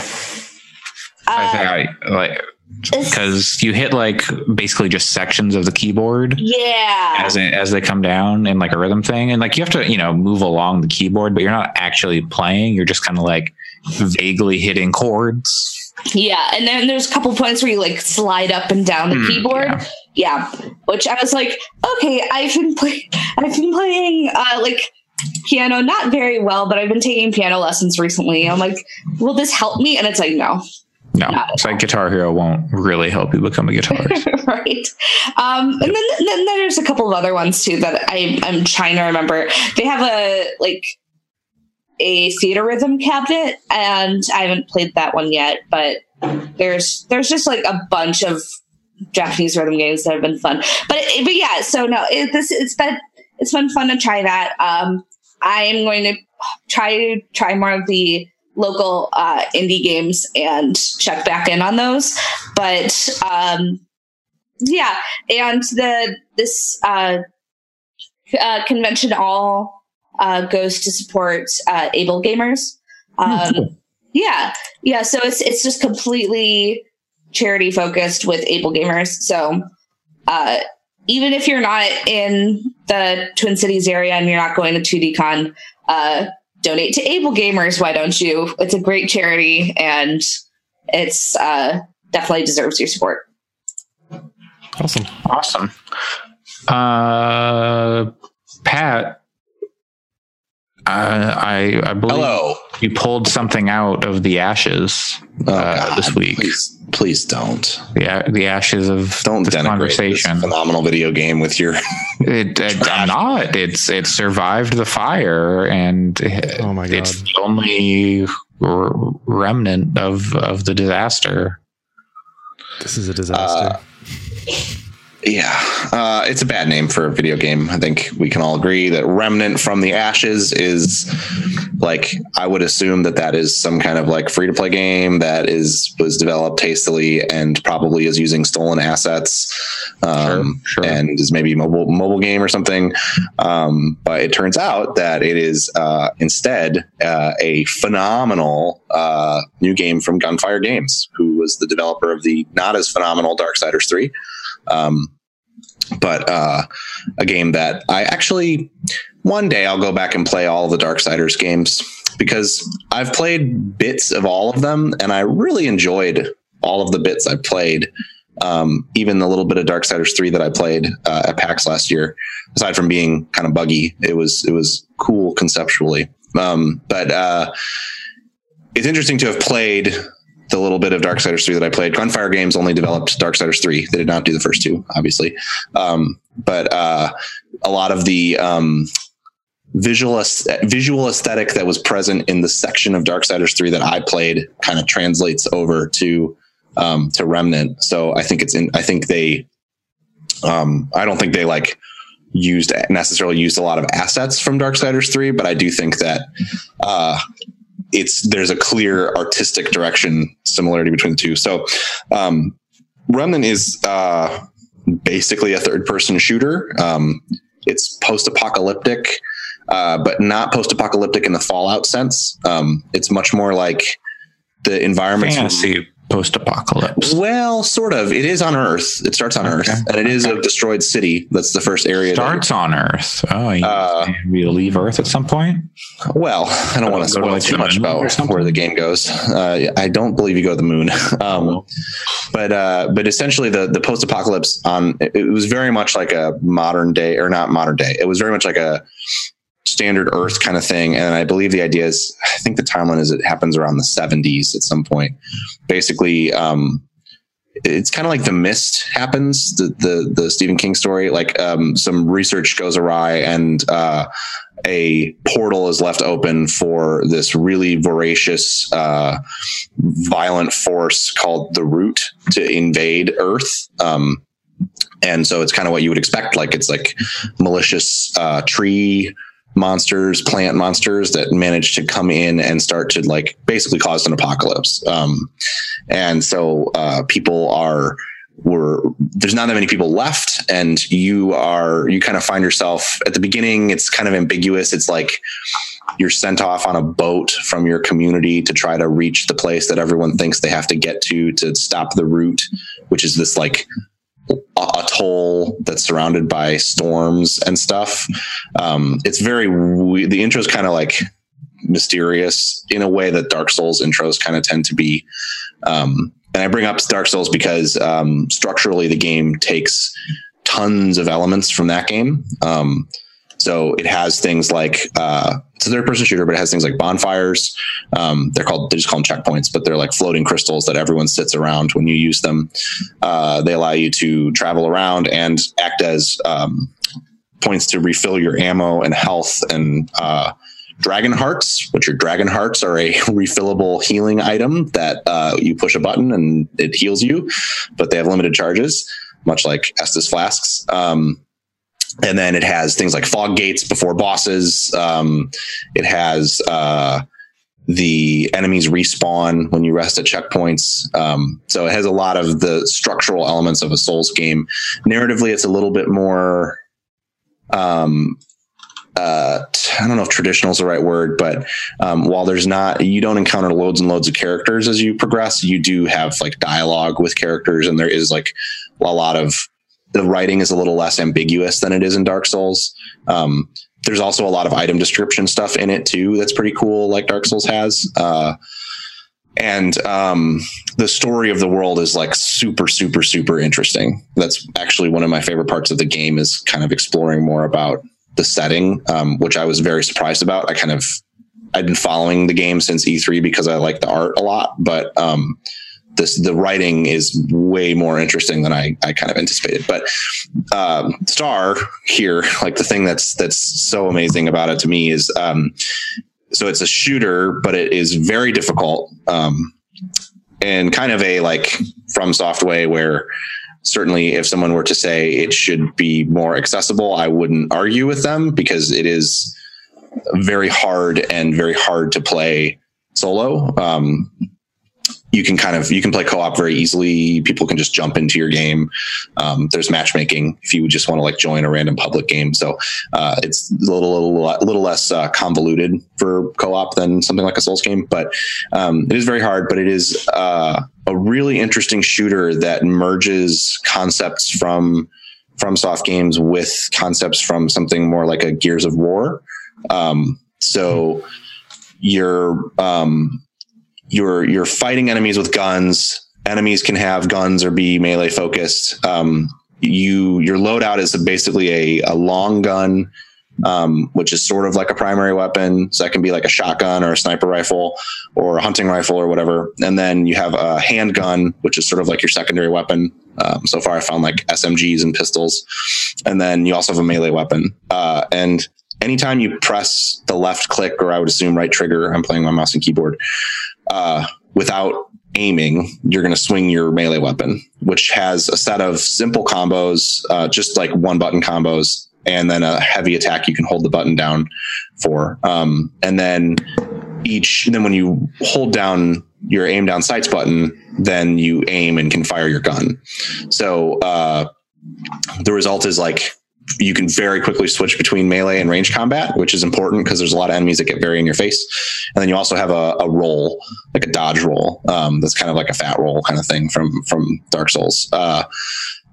uh,
think I like because you hit like basically just sections of the keyboard
yeah
as it, as they come down in like a rhythm thing, and like you have to you know move along the keyboard, but you're not actually playing. You're just kind of like vaguely hitting chords.
yeah and then there's a couple points where you like slide up and down the
Hmm,
keyboard
yeah.
yeah. which i was like okay i've been playing <laughs> i've been playing uh like piano not very well but i've been taking piano lessons recently i'm like will this help me and it's like no
No, it's like Guitar Hero won't really help you become a guitarist. <laughs>
right. Um, and then, then then there's a couple of other ones too that I I'm trying to remember. They have a like a Theatrhythm cabinet, and I haven't played that one yet. But there's there's just like a bunch of Japanese rhythm games that have been fun. But but yeah, so no, it, this it's been it's been fun to try that. Um, I am going to try to try more of the local uh, indie games and check back in on those. But um, yeah, and the this uh, uh, convention all uh, goes to support uh, AbleGamers. Um, Yeah, yeah. So it's it's just completely charity focused with AbleGamers. So uh, even if you're not in the Twin Cities area and you're not going to 2DCon, uh, donate to AbleGamers. Why don't you? It's a great charity and it's uh, definitely deserves your support.
Awesome.
awesome. Uh, Pat, uh, I I believe
Hello.
you pulled something out of the ashes
Oh,
uh,
God,
this week.
Please, please don't.
The the ashes of
Don't
this
denigrate
conversation.
this phenomenal video game with your. <laughs>
It, it, I'm not. It's it survived the fire, and
Oh my God.
it's the only r- remnant of of the disaster.
This is a disaster.
Yeah, uh, it's a bad name for a video game. I think we can all agree that Remnant from the Ashes is like I would assume that that is some kind of like free to play game that is was developed hastily and probably is using stolen assets, um,
Sure, sure.
and is maybe a mobile mobile game or something. Um, but it turns out that it is uh, instead uh, a phenomenal uh, new game from Gunfire Games, who was the developer of the not as phenomenal Darksiders three. Um, but uh, a game that I actually one day I'll go back and play all the Darksiders games because I've played bits of all of them and I really enjoyed all of the bits I played. Um, even the little bit of Darksiders three that I played uh, at PAX last year, aside from being kind of buggy, it was it was cool conceptually. Um, but uh, it's interesting to have played the little bit of Darksiders 3 that I played. Gunfire Games only developed Darksiders 3. They did not do the first two, obviously. Um, but uh, a lot of the um, visual visual aesthetic that was present in the section of Darksiders 3 that I played kind of translates over to um, to Remnant. So I think it's in. I think they. Um, I don't think they like used necessarily used a lot of assets from Darksiders 3, but I do think that uh, it's there's a clear artistic direction similarity between the two. So um, Remnant is uh, basically a third person shooter. Um, it's post apocalyptic, uh, but not post apocalyptic in the Fallout sense. Um, it's much more like the environment.
Fantasy post-apocalypse.
Well, sort of. It is on Earth. It starts on Earth,
Okay.
and it is a destroyed city. That's the first area.
Starts on Earth. Oh, you,
Uh,
you leave Earth at some point.
Well, I don't want to spoil
like,
too much about where the game goes. Uh, I don't believe you go to the moon, <laughs> um, but uh, but essentially the the post apocalypse on it was very much like a modern day or not modern day. It was very much like a standard Earth kind of thing, and I believe the idea is I think the timeline is it happens around the seventies at some point. Basically, um, it's kind of like the mist happens the the the Stephen King story. Like um, some research goes awry and. Uh, a portal is left open for this really voracious, uh, violent force called the Root to invade Earth. Um, and so it's kind of what you would expect. Like it's like malicious uh, tree monsters, plant monsters that manage to come in and start to like basically cause an apocalypse. Um, and so uh, people are were there's not that many people left and you are you kind of find yourself at the beginning it's kind of ambiguous it's like you're sent off on a boat from your community to try to reach the place that everyone thinks they have to get to to stop the Root which is this like atoll that's surrounded by storms and stuff um, it's very we- the intro is kind of like mysterious in a way that dark souls intros kind of tend to be um, and I bring up Dark Souls because um, structurally the game takes tons of elements from that game. Um, so it has things like uh, it's a third person shooter, but it has things like bonfires. Um, they're called they just call them checkpoints, but they're like floating crystals that everyone sits around when you use them. Uh, they allow you to travel around and act as um, points to refill your ammo and health and uh, dragon hearts, which are dragon hearts are a <laughs> refillable healing item that uh, you push a button and it heals you, but they have limited charges, much like Estus flasks. Um, and then it has things like fog gates before bosses. Um, it has uh, the enemies respawn when you rest at checkpoints. Um, so it has a lot of the structural elements of a Souls game. Narratively, it's a little bit more um, uh, I don't know if traditional is the right word, but um, while there's not, you don't encounter loads and loads of characters as you progress. You do have like dialogue with characters, and there is like a lot of the writing is a little less ambiguous than it is in Dark Souls. Um, there's also a lot of item description stuff in it too. That's pretty cool, like Dark Souls has. Uh, and um, the story of the world is like super, super, super interesting. That's actually one of my favorite parts of the game is kind of exploring more about the setting, um, which I was very surprised about. I kind of I'd been following the game since E3 because I like the art a lot, but um, this the writing is way more interesting than I, I kind of anticipated. But um, Star here, like the thing that's that's so amazing about it to me is um, so it's a shooter, but it is very difficult um, and kind of a like FromSoft way where certainly if someone were to say it should be more accessible, I wouldn't argue with them because it is very hard and very hard to play solo. Um, you can kind of you can play co-op very easily. People can just jump into your game. Um, there's matchmaking if you just want to like join a random public game. So uh, it's a little little little less uh, convoluted for co-op than something like a Souls game, but um, it is very hard. But it is uh, a really interesting shooter that merges concepts from FromSoft games with concepts from something more like a Gears of War. Um, so you're um, you're you're fighting enemies with guns. Enemies can have guns or be melee focused. Um, you your loadout is basically a, a long gun, um, which is sort of like a primary weapon. So that can be like a shotgun or a sniper rifle or a hunting rifle or whatever. And then you have a handgun, which is sort of like your secondary weapon. Um, so far, I found like SMGs and pistols. And then you also have a melee weapon. Uh, and anytime you press the left click, or I would assume right trigger, I'm playing my mouse and keyboard, uh, without aiming, you're going to swing your melee weapon, which has a set of simple combos, uh, just like one button combos, and then a heavy attack you can hold the button down for. Um, and then each, and then when you hold down your aim down sights button, then you aim and can fire your gun. So uh, the result is like you can very quickly switch between melee and range combat, which is important because there's a lot of enemies that get very in your face. And then you also have a, a roll, like a dodge roll. Um, that's kind of like a fat roll kind of thing from from Dark Souls. Uh,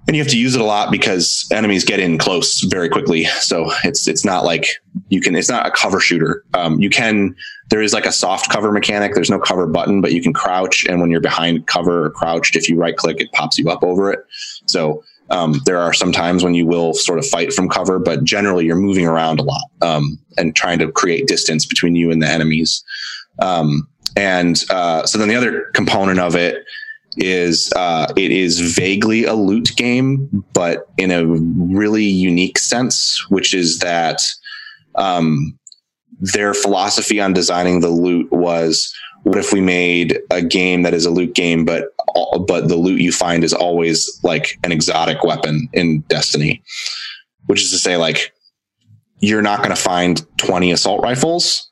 and you have to use it a lot because enemies get in close very quickly. So it's it's not like you can. It's not a cover shooter. Um, you can. There is like a soft cover mechanic. There's no cover button, but you can crouch, and when you're behind cover or crouched, if you right click, it pops you up over it. So um, there are some times when you will sort of fight from cover, but generally you're moving around a lot um, and trying to create distance between you and the enemies. Um, and uh, so then the other component of it is uh, it is vaguely a loot game, but in a really unique sense, which is that um, their philosophy on designing the loot was what if we made a game that is a loot game, but but the loot you find is always like an exotic weapon in Destiny, which is to say, like you're not going to find 20 assault rifles.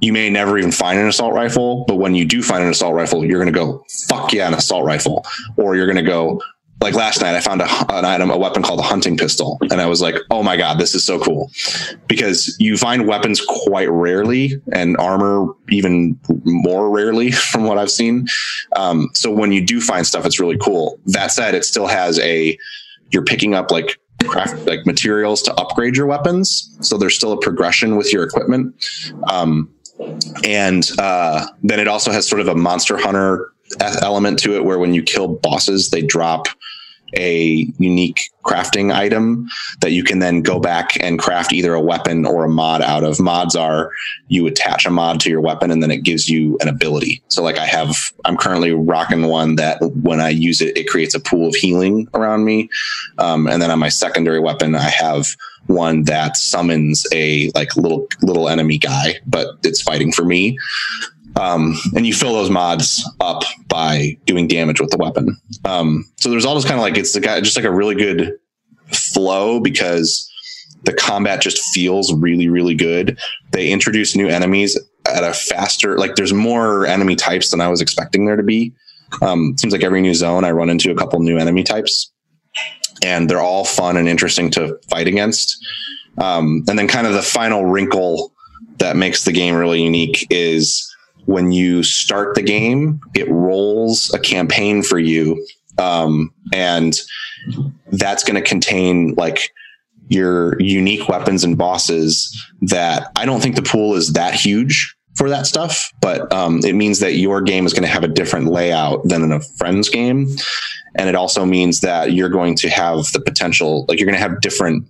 You may never even find an assault rifle, but when you do find an assault rifle, you're going to go, fuck yeah, an assault rifle. Or you're going to go, like last night, I found a, an item, a weapon called a hunting pistol. And I was like, oh my God, this is so cool. Because you find weapons quite rarely and armor even more rarely <laughs> from what I've seen. Um, so when you do find stuff, it's really cool. That said, it still has a, you're picking up like craft, like materials to upgrade your weapons. So there's still a progression with your equipment. Um, and uh, then it also has sort of a monster hunter element to it where when you kill bosses they drop a unique crafting item that you can then go back and craft either a weapon or a mod out of. Mods are you attach a mod to your weapon and then it gives you an ability. So like I have, I'm currently rocking one that when I use it, it creates a pool of healing around me. Um, and then on my secondary weapon, I have one that summons a like little little enemy guy, but it's fighting for me. Um, and you fill those mods up by doing damage with the weapon. Um, so there's all this kind of like it's the guy just like a really good flow because the combat just feels really really good. They introduce new enemies at a faster like there's more enemy types than I was expecting there to be. Um, seems like every new zone I run into a couple new enemy types, and they're all fun and interesting to fight against. Um, and then kind of the final wrinkle that makes the game really unique is when you start the game, it rolls a campaign for you. Um, and that's going to contain like your unique weapons and bosses that I don't think the pool is that huge for that stuff, but um, it means that your game is going to have a different layout than in a friend's game. And it also means that you're going to have the potential, like you're going to have different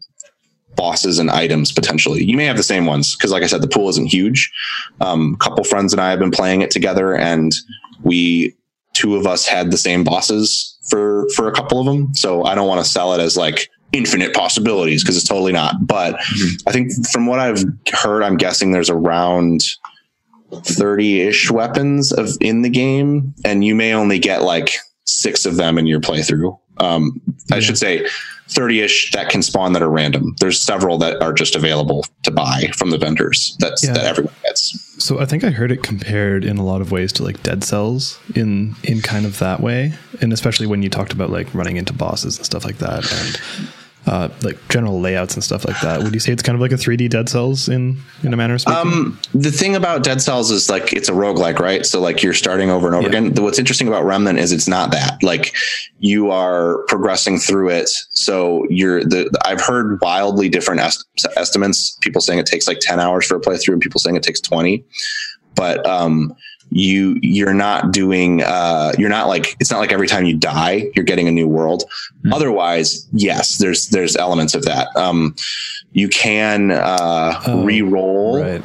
bosses and items potentially. You may have the same ones because, like I said, the pool isn't huge. Um, a couple friends and I have been playing it together, and we two of us had the same bosses for for a couple of them. So I don't want to sell it as like infinite possibilities because it's totally not. But mm-hmm. I think from what I've heard, I'm guessing there's around 30-ish weapons of in the game and you may only get like six of them in your playthrough um. I should say 30 ish that can spawn that are random. There's several that are just available to buy from the vendors that's, yeah. that everyone gets.
So I think I heard it compared in a lot of ways to like Dead Cells in, in kind of that way. And especially when you talked about like running into bosses and stuff like that. And uh, like general layouts and stuff like that. Would you say it's kind of like a 3D Dead Cells in in a manner of speaking? Um,
the thing about Dead Cells is like it's a roguelike, right? So like you're starting over and over yeah. again. What's interesting about Remnant is it's not that. Like you are progressing through it. So you're the, I've heard wildly different est- estimates. People saying it takes like 10 hours for a playthrough, and people saying it takes 20. But um, you you're not doing uh, you're not like it's not like every time you die you're getting a new world mm-hmm. otherwise yes there's there's elements of that um, you can uh, oh, re-roll right.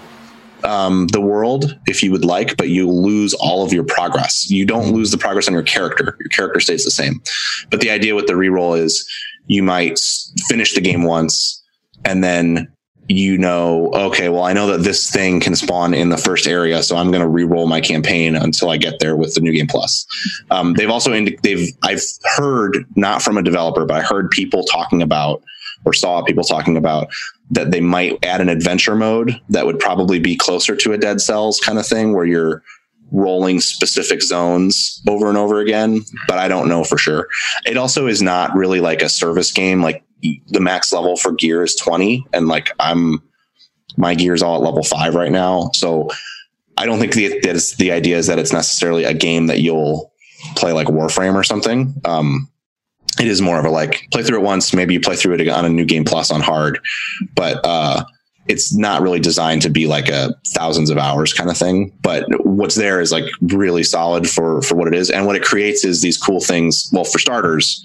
um, the world if you would like but you lose all of your progress you don't mm-hmm. lose the progress on your character your character stays the same but the idea with the re-roll is you might finish the game once and then you know, okay, well, I know that this thing can spawn in the first area, so I'm going to re-roll my campaign until I get there with the new game plus. Um, they've also they've I've heard not from a developer, but I heard people talking about or saw people talking about that they might add an adventure mode that would probably be closer to a Dead Cells kind of thing, where you're rolling specific zones over and over again, but I don't know for sure. It also is not really like a service game. Like the max level for gear is 20 and like I'm my gear is all at level 5 right now. So I don't think the that the idea is that it's necessarily a game that you'll play like Warframe or something. Um it is more of a like play through it once, maybe you play through it on a new game plus on hard, but uh it's not really designed to be like a thousands of hours kind of thing but what's there is like really solid for for what it is and what it creates is these cool things well for starters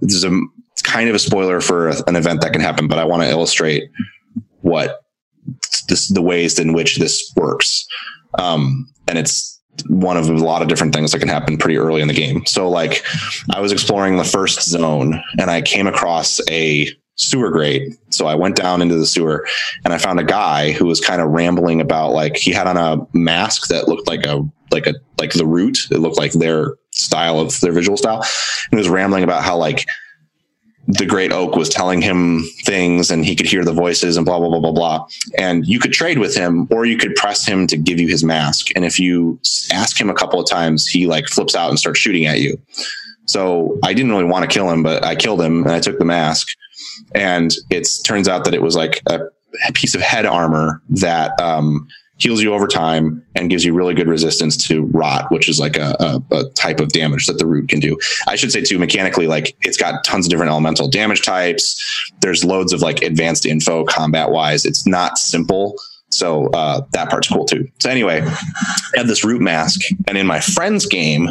this is a it's kind of a spoiler for an event that can happen but i want to illustrate what this the ways in which this works um and it's one of a lot of different things that can happen pretty early in the game so like i was exploring the first zone and i came across a sewer grate. So I went down into the sewer and I found a guy who was kind of rambling about like he had on a mask that looked like a like a like the root. It looked like their style of their visual style. And he was rambling about how like the great oak was telling him things and he could hear the voices and blah blah blah blah blah. And you could trade with him or you could press him to give you his mask. And if you ask him a couple of times, he like flips out and starts shooting at you. So I didn't really want to kill him, but I killed him and I took the mask and it turns out that it was like a piece of head armor that um, heals you over time and gives you really good resistance to rot, which is like a, a, a, type of damage that the root can do. I should say too, mechanically, like it's got tons of different elemental damage types. There's loads of like advanced info combat wise. It's not simple. So uh, that part's cool too. So anyway, I had this root mask, and in my friend's game,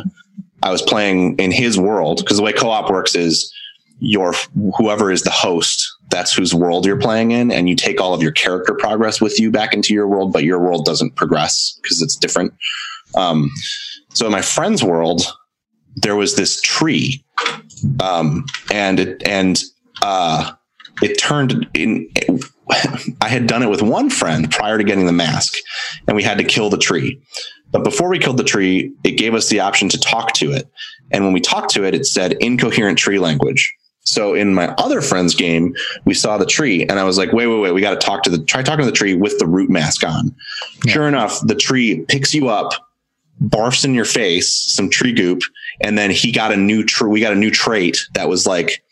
I was playing in his world because the way co-op works is your whoever is the host that's whose world you're playing in and you take all of your character progress with you back into your world but your world doesn't progress because it's different. Um, so in my friend's world there was this tree um, and it and uh, it turned in it, i had done it with one friend prior to getting the mask and we had to kill the tree. But before we killed the tree it gave us the option to talk to it. And when we talked to it it said incoherent tree language so in my other friend's game, we saw the tree and I was like, wait, wait, wait, we got to talk to the, try talking to the tree with the root mask on. Yeah. Sure enough, the tree picks you up, barfs in your face, some tree goop. And then he got a new, tree. we got a new trait that was like,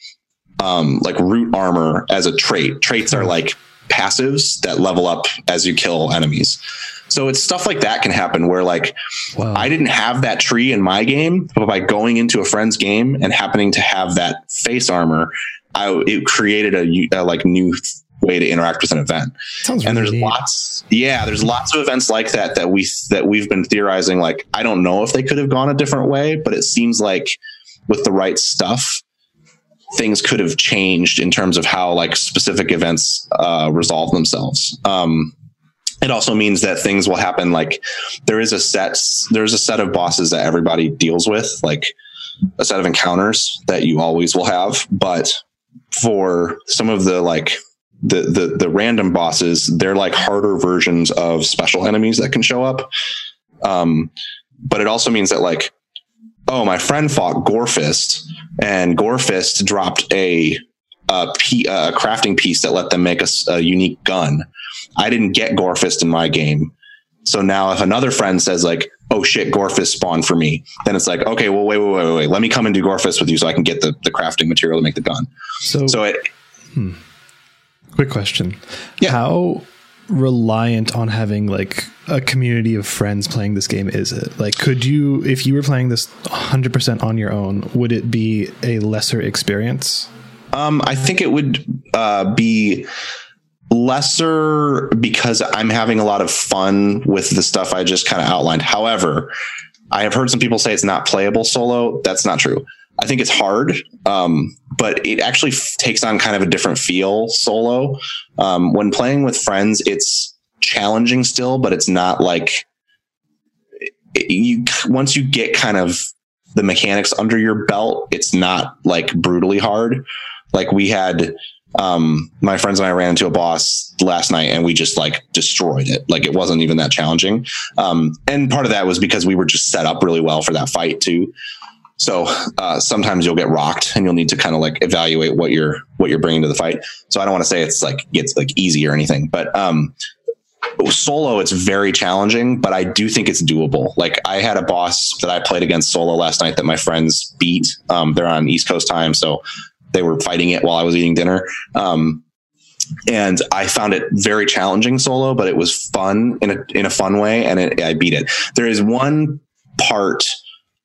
um, like root armor as a trait. Traits are like passives that level up as you kill enemies. So it's stuff like that can happen where like wow. I didn't have that tree in my game, but by going into a friend's game and happening to have that face armor, I it created a, a like new way to interact with an event. Sounds and there's neat. lots, yeah, there's lots of events like that that we that we've been theorizing. Like I don't know if they could have gone a different way, but it seems like with the right stuff, things could have changed in terms of how like specific events uh, resolve themselves. Um, it also means that things will happen like there is a set there's a set of bosses that everybody deals with like a set of encounters that you always will have. But for some of the like the the the random bosses they're like harder versions of special enemies that can show up. Um but it also means that like oh my friend fought gorefist and gorefist dropped a a, p- a crafting piece that let them make a, a unique gun I didn't get Gorefist in my game. So now if another friend says like, oh shit, Gorefist spawned for me, then it's like, okay, well, wait, wait, wait, wait, let me come and do Gorefist with you so I can get the, the crafting material to make the gun. So, so it.
Hmm. Quick question. Yeah. How reliant on having like a community of friends playing this game is it? Like, could you, if you were playing this 100% on your own, would it be a lesser experience?
Um, I think it would uh, be lesser because I'm having a lot of fun with the stuff I just kind of outlined. However, I have heard some people say it's not playable solo. That's not true. I think it's hard, um, but it actually f- takes on kind of a different feel solo. Um, when playing with friends, it's challenging still, but it's not like it, you. Once you get kind of the mechanics under your belt, it's not like brutally hard. Like we had um, my friends and I ran into a boss last night and we just like destroyed it. Like it wasn't even that challenging. Um, and part of that was because we were just set up really well for that fight too. So uh, sometimes you'll get rocked and you'll need to kind of like evaluate what you're what you're bringing to the fight. So I don't want to say it's like it's like easy or anything, but um, solo it's very challenging but i do think it's doable like i had a boss that i played against solo last night that my friends beat um, they're on east coast time so they were fighting it while i was eating dinner. Um, and i found it very challenging solo but it was fun in a in a fun way and it, i beat it. There is one part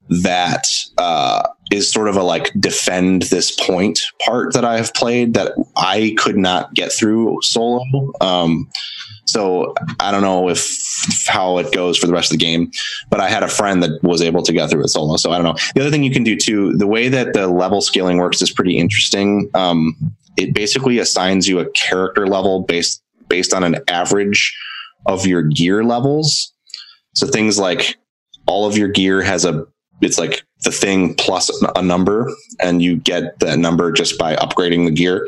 that uh, is sort of a like defend this point part that I have played that I could not get through solo. Um, so I don't know if how it goes for the rest of the game, but I had a friend that was able to get through it solo. So I don't know. The other thing you can do too, the way that the level scaling works is pretty interesting. Um, it basically assigns you a character level based based on an average of your gear levels. So things like all of your gear has a it's like the thing plus a number and you get that number just by upgrading the gear.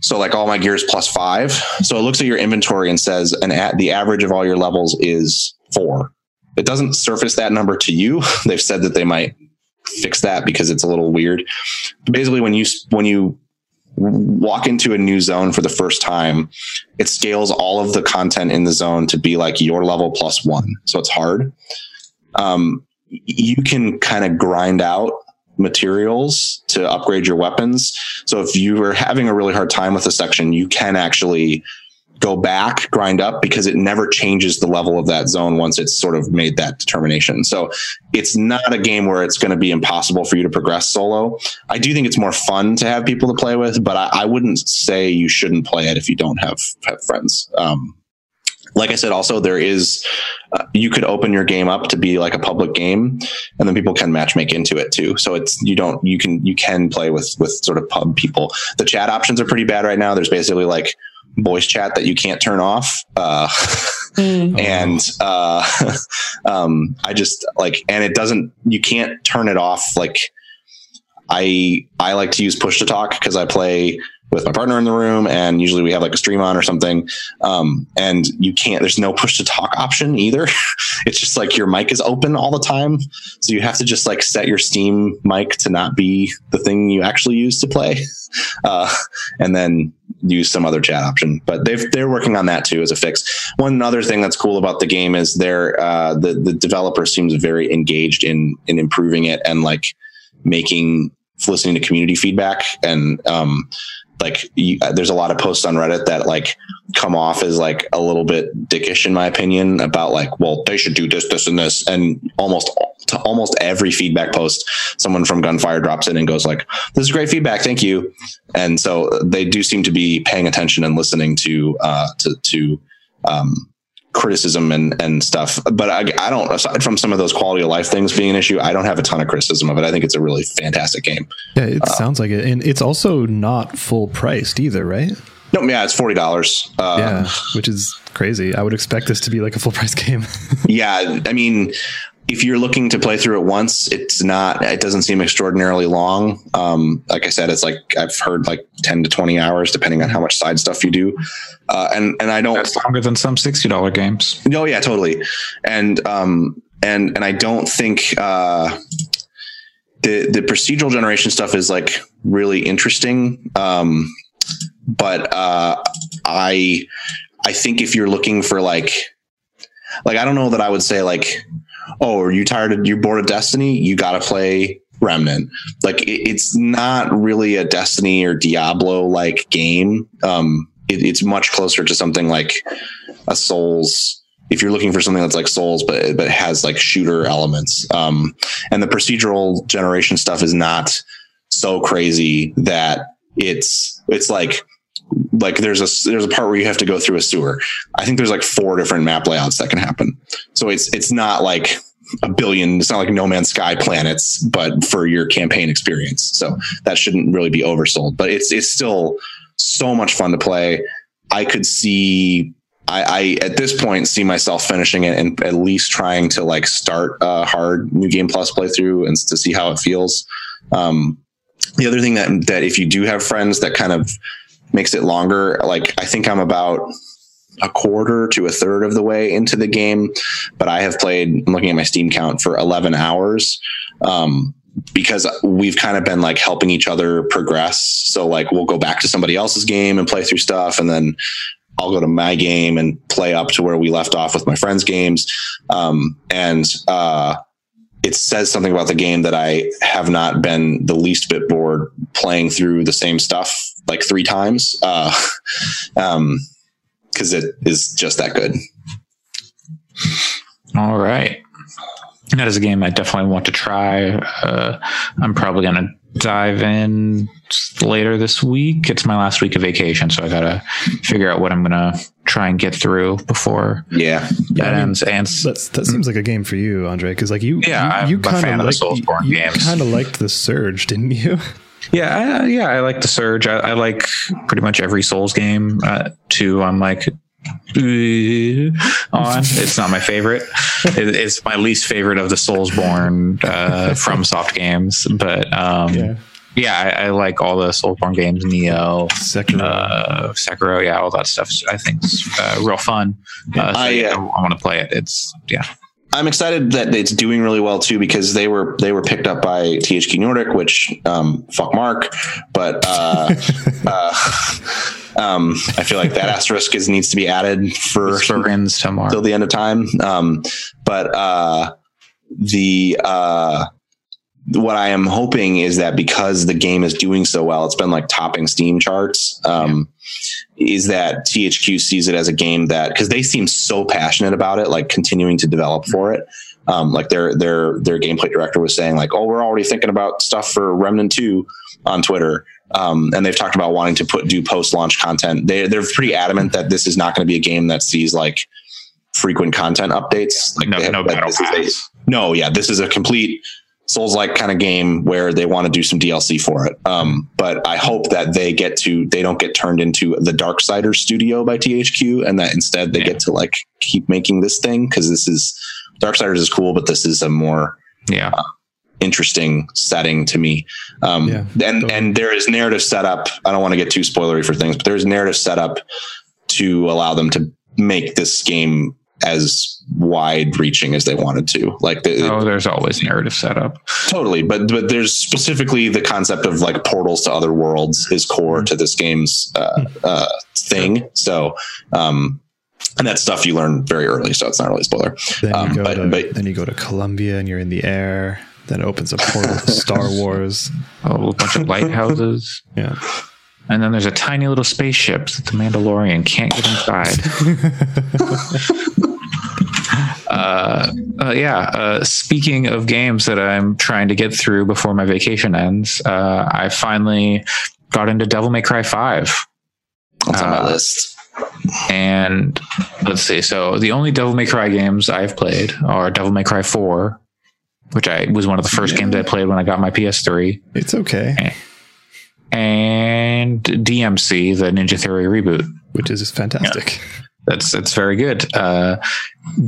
So like all my gear is plus five. So it looks at your inventory and says and at the average of all your levels is four. It doesn't surface that number to you. <laughs> They've said that they might fix that because it's a little weird. Basically when you when you walk into a new zone for the first time it scales all of the content in the zone to be like your level plus one. So it's hard. Um, you can kind of grind out materials to upgrade your weapons. So if you are having a really hard time with a section, you can actually go back, grind up because it never changes the level of that zone once it's sort of made that determination. So it's not a game where it's going to be impossible for you to progress solo. I do think it's more fun to have people to play with, but I, I wouldn't say you shouldn't play it if you don't have, have friends. Um, like I said, also there is uh, you could open your game up to be like a public game, and then people can match make into it too. So it's you don't you can you can play with with sort of pub people. The chat options are pretty bad right now. There's basically like voice chat that you can't turn off. Uh, mm. <laughs> and uh, <laughs> um, I just like, and it doesn't. You can't turn it off. Like I I like to use push to talk because I play with my partner in the room and usually we have like a stream on or something um, and you can't there's no push to talk option either. <laughs> It's just like your mic is open all the time so you have to just like set your steam mic to not be the thing you actually use to play <laughs> uh, and then use some other chat option. But they've they're working on that too as a fix. One other thing that's cool about the game is they're uh, the the developer seems very engaged in in improving it and like making listening to community feedback and um, like you, uh, there's a lot of posts on Reddit that like come off as like a little bit dickish in my opinion about like, well, they should do this, this, and this, and almost to almost every feedback post, someone from Gunfire drops in and goes like, "This is great feedback, thank you." And so they do seem to be paying attention and listening to uh, to to um, criticism and and stuff. But I, I don't aside from some of those quality of life things being an issue, I don't have a ton of criticism of it. I think it's a really fantastic game.
Yeah, it uh, sounds like it, and it's also not full priced either, right?
No, yeah, it's forty dollars.
Uh, yeah, which is crazy. I would expect this to be like a full price <laughs> game.
yeah, I mean, if you're looking to play through it once, it's not. It doesn't seem extraordinarily long. Um, like I said, it's like I've heard like ten to twenty hours, depending on how much side stuff you do. Uh, and and I don't.
That's longer than some sixty dollar games.
No, yeah, totally. And um and and I don't think uh, the the procedural generation stuff is like really interesting. Um, but uh, I I think if you're looking for like like I don't know that I would say like oh, are you tired of you're bored of Destiny? You got to play Remnant. Like it, it's not really a Destiny or Diablo like game. Um, it, it's much closer to something like a Souls. If you're looking for something that's like Souls, but but has like shooter elements, um, and the procedural generation stuff is not so crazy that it's it's like like there's a there's a part where you have to go through a sewer. I think there's like four different map layouts that can happen. So it's it's not like a billion. It's not like No Man's Sky planets, but for your campaign experience. So that shouldn't really be oversold. But it's it's still so much fun to play. I could see. I, I at this point see myself finishing it and at least trying to like start a hard new game plus playthrough and to see how it feels. Um, the other thing that that if you do have friends that kind of makes it longer. Like I think I'm about a quarter to a third of the way into the game, but I have played. I'm looking at my Steam count for 11 hours. Um, because we've kind of been like helping each other progress. So like we'll go back to somebody else's game and play through stuff, and then I'll go to my game and play up to where we left off with my friends' games. Um, and uh, it says something about the game that I have not been the least bit bored playing through the same stuff like three times. Uh, <laughs> um, cause it is just that good.
All right. That is a game I definitely want to try. Uh, I'm probably going to dive in later this week. It's my last week of vacation, so I got to figure out what I'm going to try and get through before
Yeah.
that
I mean,
ends. And
That's that seems like a game for you, Andre, because like you,
Yeah,
you,
I'm a fan of the Soulsborne
you,
games.
kind of liked the Surge, didn't you? <laughs>
yeah, I, yeah, I like the Surge. I, I like pretty much every Souls game. Uh, two, I'm like, on. It's not my favorite. It's my least favorite of the Soulsborne uh, <laughs> FromSoft games. But um,
Yeah.
yeah, I, I like all the Soulsborne games. Nioh,
Sekiro.
uh, Sekiro, yeah, all that stuff. I think is uh, real fun. Uh, so
I,
yeah,
uh,
I want to play it. It's yeah,
I'm excited that it's doing really well too because they were they were picked up by THQ Nordic, which um, fuck Mark, but uh, <laughs> uh, um, I feel like that <laughs> asterisk is needs to be added for
Surgeons tomorrow.
till the end of time. Um, but uh, the uh, what I am hoping is that because the game is doing so well, it's been like topping Steam charts. Um, Is that THQ sees it as a game that because they seem so passionate about it, like continuing to develop for it. Um, like their their their gameplay director was saying, like, "Oh, we're already thinking about stuff for Remnant Two on Twitter." Um, and they've talked about wanting to put do post launch content. They they're pretty adamant that this is not going to be a game that sees like frequent content updates. Like
no,
have-
no
that
battle
is a- no, yeah, this is a complete Souls like kind of game where they want to do some DLC for it. Um, but I hope that they get to they don't get turned into the Dark Darksiders studio by THQ, and that instead they
Yeah.
get to like keep making this thing because this is Dark Darksiders is cool, but this is a more
Yeah,
interesting setting to me. Um,
Yeah,
and
totally.
and there is narrative set up. I don't want to get too spoilery for things, but there's narrative set up to allow them to make this game as wide reaching as they wanted to. Like the,
oh, there's always narrative setup.
totally, but but there's specifically the concept of like portals to other worlds is core to this game's uh, uh, thing. So. Um, and that's stuff you learn very early, so it's not really a spoiler.
Then you
Um,
go
but-
to
but-
then you go to Columbia and you're in the air. Then it opens a portal to Star <laughs> Wars.
A bunch of lighthouses. <laughs>
Yeah.
And then there's a tiny little spaceship that the Mandalorian can't get inside. <laughs> uh, uh, yeah. Uh, speaking of games that I'm trying to get through before my vacation ends, uh, I finally got into Devil May Cry 5.
That's on my
Uh,
list.
And let's see. So the only Devil May Cry games I've played are Devil May Cry 4, which I was one of the first games I played when I got my PS3.
It's okay,
and DMC, the Ninja Theory reboot.
which is fantastic.
That's that's very good. Uh,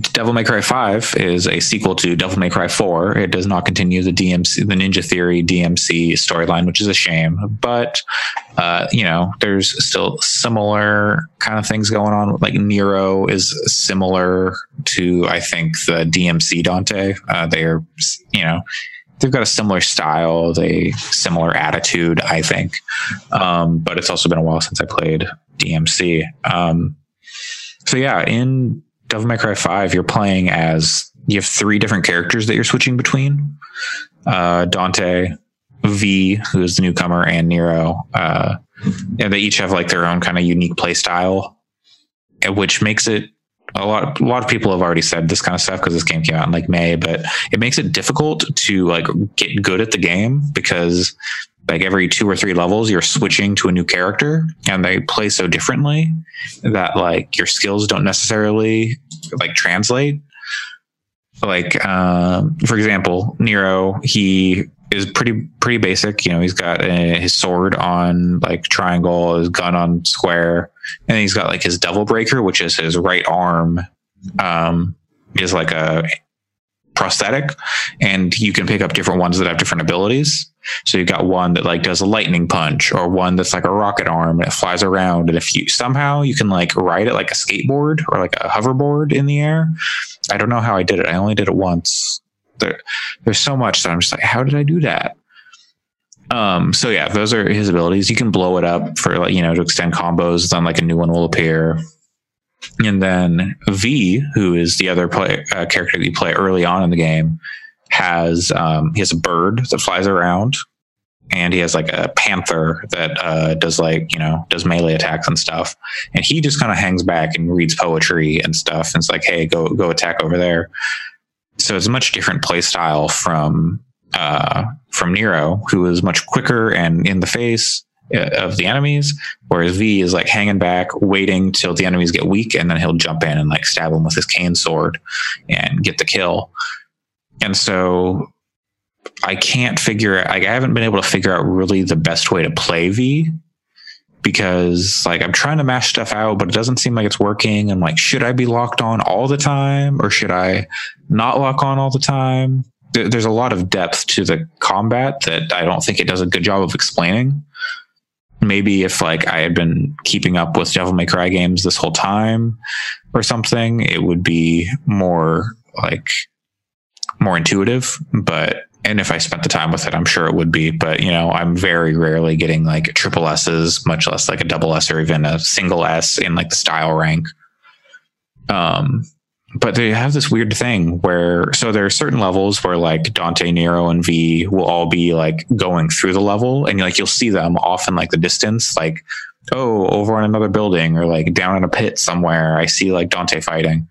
Devil May Cry Five is a sequel to Devil May Cry Four. It does not continue the DMC, the Ninja Theory DMC storyline, which is a shame. But uh, you know, there's still similar kind of things going on. Like Nero is similar to, I think, the DMC Dante. Uh, they are, you know, they've got a similar style, they similar attitude, I think. Um, but it's also been a while since I played DMC. Um, so yeah, in Devil May Cry Five, you're playing as you have three different characters that you're switching between: uh, Dante, V, who is the newcomer, and Nero. Uh, and they each have like their own kind of unique play style, uh, which makes it a lot. A lot of people have already said this kind of stuff because this game came out in like May, but it makes it difficult to like get good at the game because like every two or three levels you're switching to a new character and they play so differently that like your skills don't necessarily like translate. Like um for example nero he is pretty pretty basic. You know he's got uh, his sword on like triangle his gun on square and he's got like his devil breaker which is his right arm. Um is like a prosthetic and you can pick up different ones that have different abilities so you've got one that like does a lightning punch or one that's like a rocket arm and it flies around. And if you somehow you can like ride it like a skateboard or like a hoverboard in the air. I don't know how I did it. I only did it once. There, there's so much that I'm just like, how did I do that? Um, so yeah, those are his abilities. You can blow it up for like, you know, to extend combos. Then like a new one will appear. And then V, who is the other uh, character that you play early on in the game, has um, he has a bird that flies around, and he has like a panther that uh, does like you know does melee attacks and stuff. And he just kind of hangs back and reads poetry and stuff. And it's like, hey, go go attack over there. So it's a much different play style from uh, from Nero, who is much quicker and in the face Uh, of the enemies, whereas V is like hanging back, waiting till the enemies get weak, and then he'll jump in and like stab them with his cane sword and get the kill. And so I can't figure like I haven't been able to figure out really the best way to play V because like I'm trying to mash stuff out, but it doesn't seem like it's working. I'm like, should I be locked on all the time or should I not lock on all the time? There's a lot of depth to the combat that I don't think it does a good job of explaining. Maybe if like I had been keeping up with Devil May Cry games this whole time or something, it would be more like more intuitive. But and if I spent the time with it, I'm sure it would be. But you know, I'm very rarely getting like triple S's, much less like a double S or even a single S in like the style rank. Um, but they have this weird thing where so there are certain levels where like Dante, Nero, and V will all be like going through the level, and like you'll see them off in like the distance, like oh, over on another building or like down in a pit somewhere. I see like Dante fighting.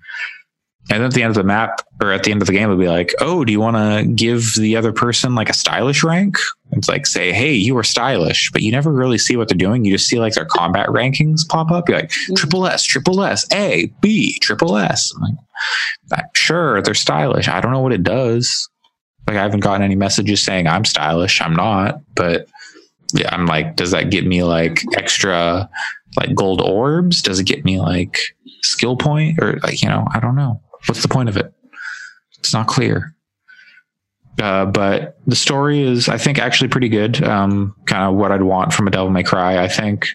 And then at the end of the map or at the end of the game, it'll be like, oh, do you want to give the other person like a stylish rank? It's like, say, hey, you are stylish, but you never really see what they're doing. You just see like their combat rankings pop up. You're like, mm. triple S, triple S, A, B, triple S. I'm like, sure, they're stylish. I don't know what it does. Like, I haven't gotten any messages saying I'm stylish. I'm not, but yeah, I'm like, does that get me like extra like gold orbs? Does it get me like skill point or like, you know, I don't know. What's the point of it? It's not clear. Uh, but the story is, I think, actually pretty good. Um, kind of what I'd want from a Devil May Cry. I think,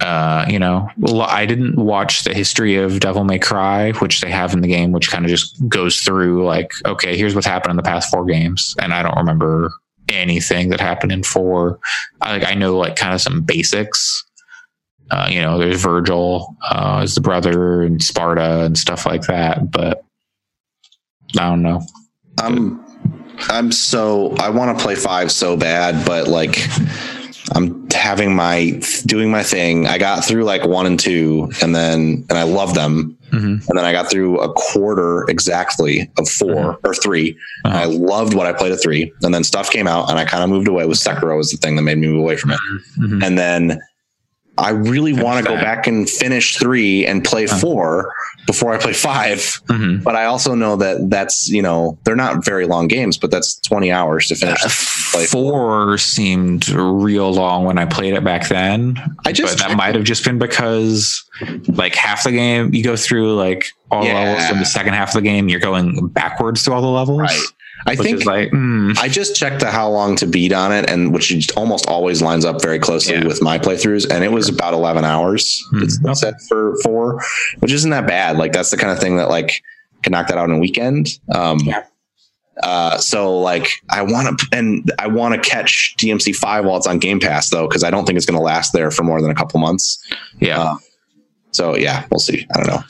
uh, you know, I didn't watch the history of Devil May Cry, which they have in the game, which kind of just goes through like, okay, here's what's happened in the past four games, and I don't remember anything that happened in four. I, like, I know like kind of some basics. Uh, you know, there's Virgil uh, as the brother and Sparda and stuff like that, but I don't know.
I'm I'm so I want to play five so bad, but like I'm having my doing my thing. I got through like one and two, and then and I love them.
Mhm.
And then I got through a quarter exactly of 4 or 3
Uh-huh.
I loved what I played at three. And then stuff came out, and I kind of moved away. With Sekiro was the thing that made me move away from it.
Mhm.
And then I really want to go back and finish three and play
Uh-huh.
four before I play five
Mhm.
but I also know that that's you know they're not very long games, but that's twenty hours to finish. play
Four seemed real long when I played it back then.
I just
but that might have just been because like half the game you go through like all the
Yeah.
levels, and the second half of the game you're going backwards through all the levels.
right. I
Which
think
like, mm,
I just checked the how long to beat on it, and which almost always lines up very closely
Yeah.
with my playthroughs, and it was about eleven hours.
Hmm.
It's
Okay.
set for four, which isn't that bad. Like that's the kind of thing that like can knock that out in a weekend. Um,
Yeah.
Uh, so like I want to and I want to catch DMC five while it's on Game Pass though because I don't think it's going to last there for more than a couple months.
yeah.
Uh, So yeah, we'll see. I don't know.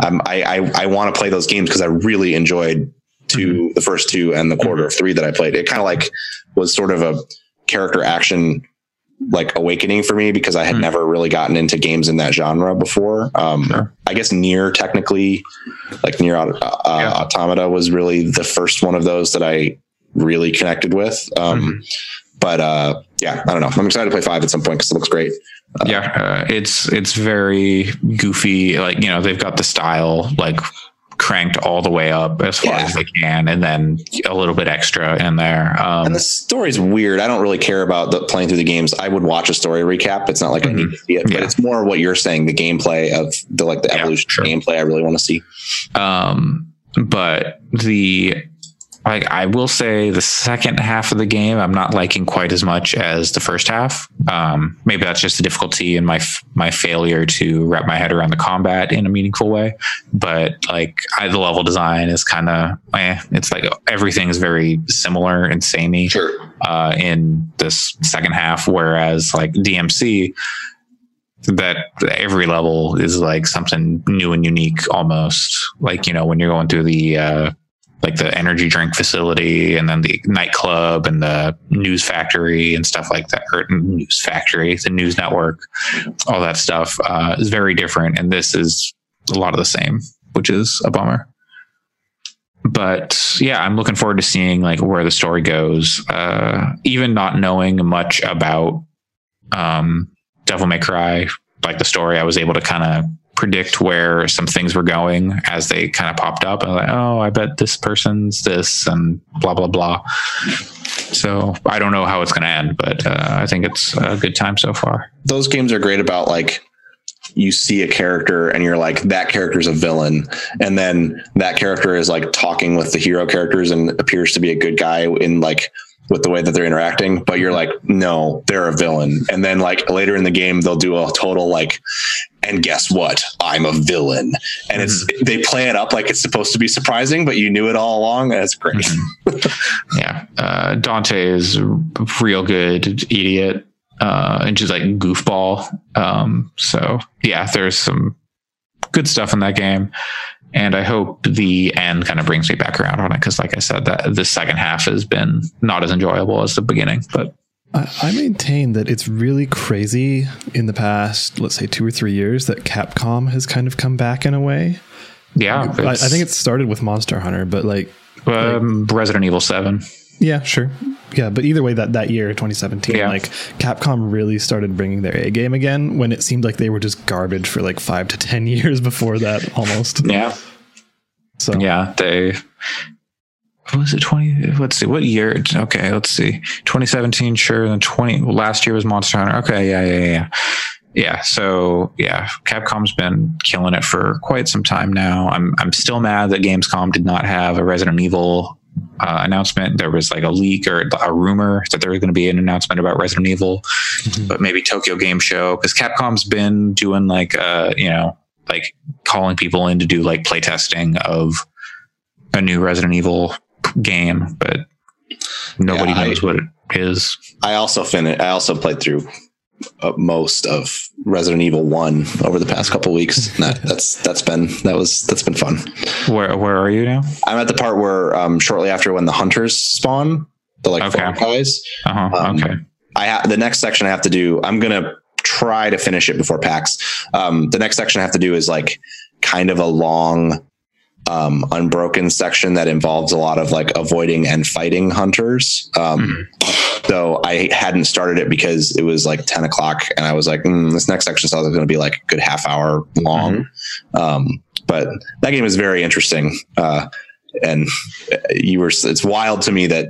Um, I I, I want to play those games because I really enjoyed 2 the first two, and the quarter of three that I played. It kind of like was sort of a character action like awakening for me because I had
Mhm.
never really gotten into games in that genre before. Um,
Sure.
I guess Nier technically, like Nier uh,
Yeah.
Automata was really the first one of those that I really connected with. Um,
Mhm.
But uh, yeah, I don't know. I'm excited to play five at some point because it looks great.
yeah uh, it's it's very goofy like you know they've got the style like cranked all the way up as far
Yeah.
as they can and then a little bit extra in there um
And the story's weird. I don't really care about the playing through the games. I would watch a story recap. It's not like I need to see it, but it's more what you're saying, the gameplay of the like the
Yeah,
evolution
sure.
gameplay I really want to see.
um but the like I will say the second half of the game I'm not liking quite as much as the first half. Um, maybe that's just the difficulty and my f- my failure to wrap my head around the combat in a meaningful way. But like I, the level design is kind of eh, it's like everything is very similar and samey
Sure.
uh, in this second half, whereas like DMC. that every level is like something new and unique almost like you know when you're going through the uh like the energy drink facility and then the nightclub and the news factory and stuff like that or news factory the news network all that stuff uh is very different. And this is a lot of the same which is a bummer. But yeah i'm looking forward to seeing like where the story goes. Uh even not knowing much about um devil may cry like the story i was able to kind of predict where some things were going as they kind of popped up. And like oh i bet this person's this and blah blah blah. So i don't know how it's going to end but uh, i think it's a good time so far.
Those games are great about like you see a character and you're like that character's a villain. And then that character is like talking with the hero characters and appears to be a good guy in like with the way that they're interacting but you're like no they're a villain. And then like later in the game they'll do a total like and guess what? I'm a villain. And it's they play it up like it's supposed to be surprising but you knew it all along and it's great.
Yeah. Uh, dante is a real good idiot uh, and just like goofball. Um, so yeah, there's some good stuff in that game, and I hope the end kind of brings me back around on it because, like I said, that the second half has been not as enjoyable as the beginning. But
I, I maintain that it's really crazy in the past, let's say two or three years, that Capcom has kind of come back in a way.
yeah,
I, I think it started with Monster Hunter, but like,
um, Resident Evil Seven.
Yeah, sure. Yeah, but either way, that, that year, 2017,
Yeah.
like Capcom really started bringing their A game again when it seemed like they were just garbage for like five to 10 <laughs> years before that almost.
Yeah,
So,
yeah, they. What was it? Twenty? Let's see. What year? Okay, let's see. 2017, sure. Then 20. Last year was Monster Hunter. Okay, yeah, yeah, yeah. Yeah. So yeah, Capcom's been killing it for quite some time now. I'm I'm still mad that Gamescom did not have a Resident Evil uh, announcement. There was like a leak or a rumor that there was going to be an announcement about Resident Evil, but maybe Tokyo Game Show because Capcom's been doing like uh you know like calling people in to do like playtesting of a new Resident Evil game, but nobody
Yeah, I-
knows what it is.
i also finished i also played through most of resident evil 1 over the past couple weeks <laughs> that, that's that's been that was that's been fun
Where where are you now?
i'm at the part where um shortly after when the hunters spawn the like
Okay.
guys
Uh huh.
Um,
okay.
I ha- the next section I have to do. I'm gonna try to finish it before PAX. Um, the next section I have to do is like kind of a long, um, unbroken section that involves a lot of like avoiding and fighting hunters. Um, So I hadn't started it because it was like 10 o'clock, and I was like, mm, this next section is going to be like a good half hour long. Um, but that game is very interesting. Uh, and you were, it's wild to me that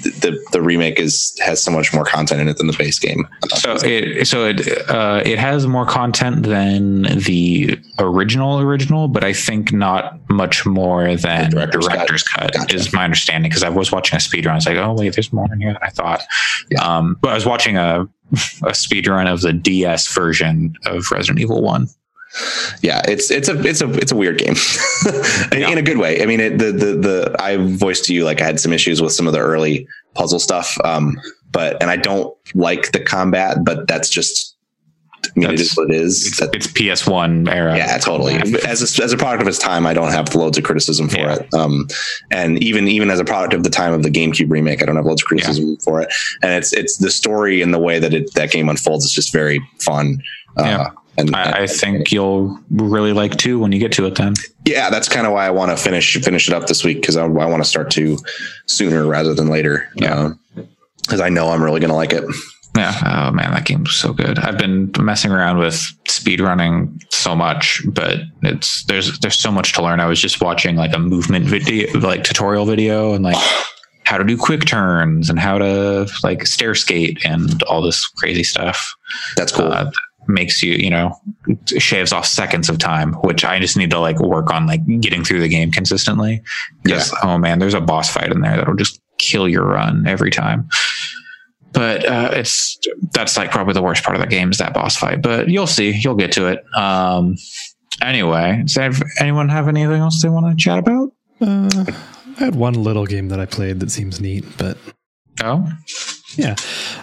the the remake is has so much more content in it than the base game.
So it so it uh, it has more content than the original original, but I think not much more than
The
the
director's
director's,
cut.
cut,
Gotcha.
is my understanding. Because I was watching a speed run, I was like, oh wait, there's more in here than I thought.
Yeah.
Um, but I was watching a <laughs> a speed run of the DS version of Resident Evil One.
Yeah, it's it's a it's a it's a weird game <laughs> in a good way. I mean, it, the the the I voiced to you like I had some issues with some of the early puzzle stuff, um, but and I don't like the combat, but that's just. I mean,
That's-
is what it is.
It's,
That-
it's PS One era.
yeah, totally. As a, as a product of its time, I don't have loads of criticism for
Yeah.
it. Um, and even even as a product of the time of the GameCube remake, I don't have loads of criticism for it. And it's it's the story and the way that it that game unfolds is just very fun. Uh,
Yeah.
And,
I, I think you'll really like two when you get to it. Then
yeah, that's kind of why I want to finish finish it up this week because I, I want to start to sooner rather than later.
Yeah.
because I know I'm really gonna like it.
Yeah. Oh man, that game's so good. I've been messing around with speed running so much, but it's there's there's so much to learn. I was just watching like a movement video like tutorial video and like how to do quick turns and how to like stair skate and all this crazy stuff.
That's cool.
Uh, makes you, you know, shaves off seconds of time, which I just need to like work on like getting through the game consistently. Because oh man, there's a boss fight in there that'll just kill your run every time. But uh, it's that's like probably the worst part of the game is that boss fight. But you'll see, you'll get to it. Um, anyway, does anyone have anything else they want to chat about?
Uh, I had one little game that I played that seems neat, but
Oh,
yeah.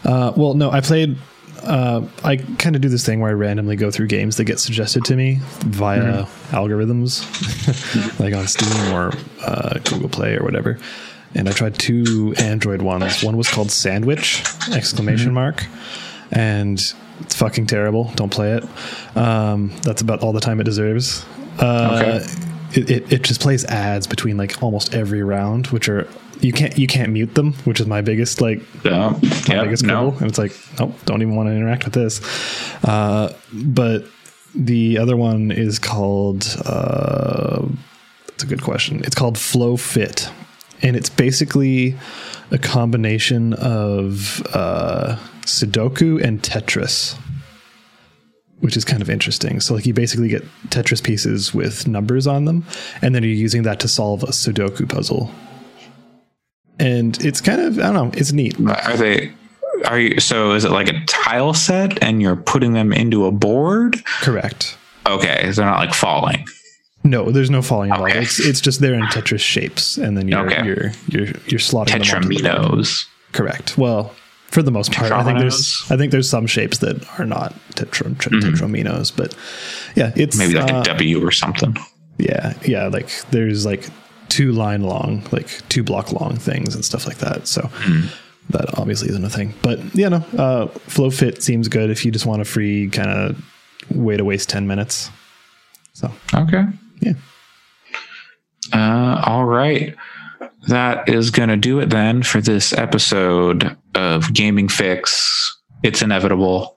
Uh, well, no, I played uh, I kind of do this thing where I randomly go through games that get suggested to me via algorithms, <laughs> like on Steam or uh, Google Play or whatever. And I tried two Android ones. One was called Sandwich! Exclamation mark, and it's fucking terrible. Don't play it. Um, that's about all the time it deserves. Uh, it, it, it just plays ads between like almost every round, which are you can't you can't mute them, which is my biggest like
Yeah.
my biggest
no.
quibble. And it's like, nope, don't even want to interact with this. Uh, but the other one is called. Uh, that's a good question. It's called Flow Fit, and it's basically a combination of uh, Sudoku and Tetris. Which is kind of interesting. So, like, you basically get Tetris pieces with numbers on them, and then you're using that to solve a Sudoku puzzle. And it's kind of, I don't know, it's neat.
Are they? Are you? So is it like a tile set, and you're putting them into a board?
Correct.
Okay, they're not like falling.
No, there's no falling involved.
Okay.
It's it's just they're in Tetris shapes, and then you're
Okay.
you're you're you're slotting them onto the.
Tetraminos.
Correct. Well, for the most part, I think there's I think there's some shapes that are not tetra, tetra, tetraminos, but yeah, it's
Maybe like
uh,
a W or something.
yeah yeah like there's like two line long like two block long things and stuff like that. So.
Hmm.
That obviously isn't a thing, but yeah, no. Uh, Flow Fit seems good if you just want a free kind of way to waste ten minutes. So
Okay.
yeah,
Uh, all right. That is going to do it then for this episode of Gaming Fyx. It's inevitable.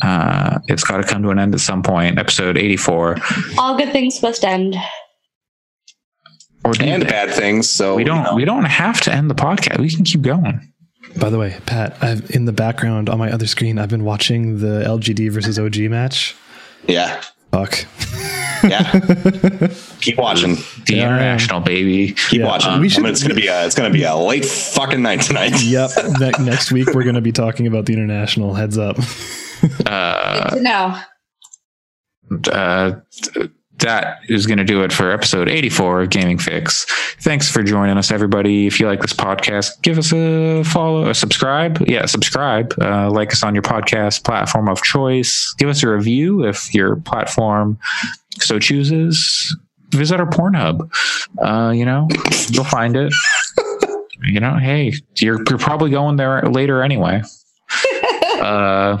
Uh, it's got to come to an end at some point. Episode 84.
All good things must end.
Or do
and
they?
bad things. So
we don't we don't have to end the podcast. We can keep going.
By the way, Pat, I've in the background on my other screen, I've been watching the LGD versus OG match.
Yeah,
Fuck.
yeah. <laughs> Keep watching.
The
Yeah,
international baby.
Keep
Yeah,
watching.
we
I
should-
mean, it's gonna be a it's gonna be a late fucking night tonight. <laughs>
Yep. <laughs> ne- next week we're going to be talking about the international. Heads up.
Good to know.
uh, th- that is going to do it for episode 84 of Gaming Fyx. Thanks for joining us, everybody. If you like this podcast, give us a follow, a subscribe. Yeah, subscribe. Uh, like us on your podcast platform of choice. Give us a review if your platform so chooses. Visit our Pornhub. Uh, you know, you'll find it. You know, hey, you're, you're probably going there later anyway. <laughs> Uh,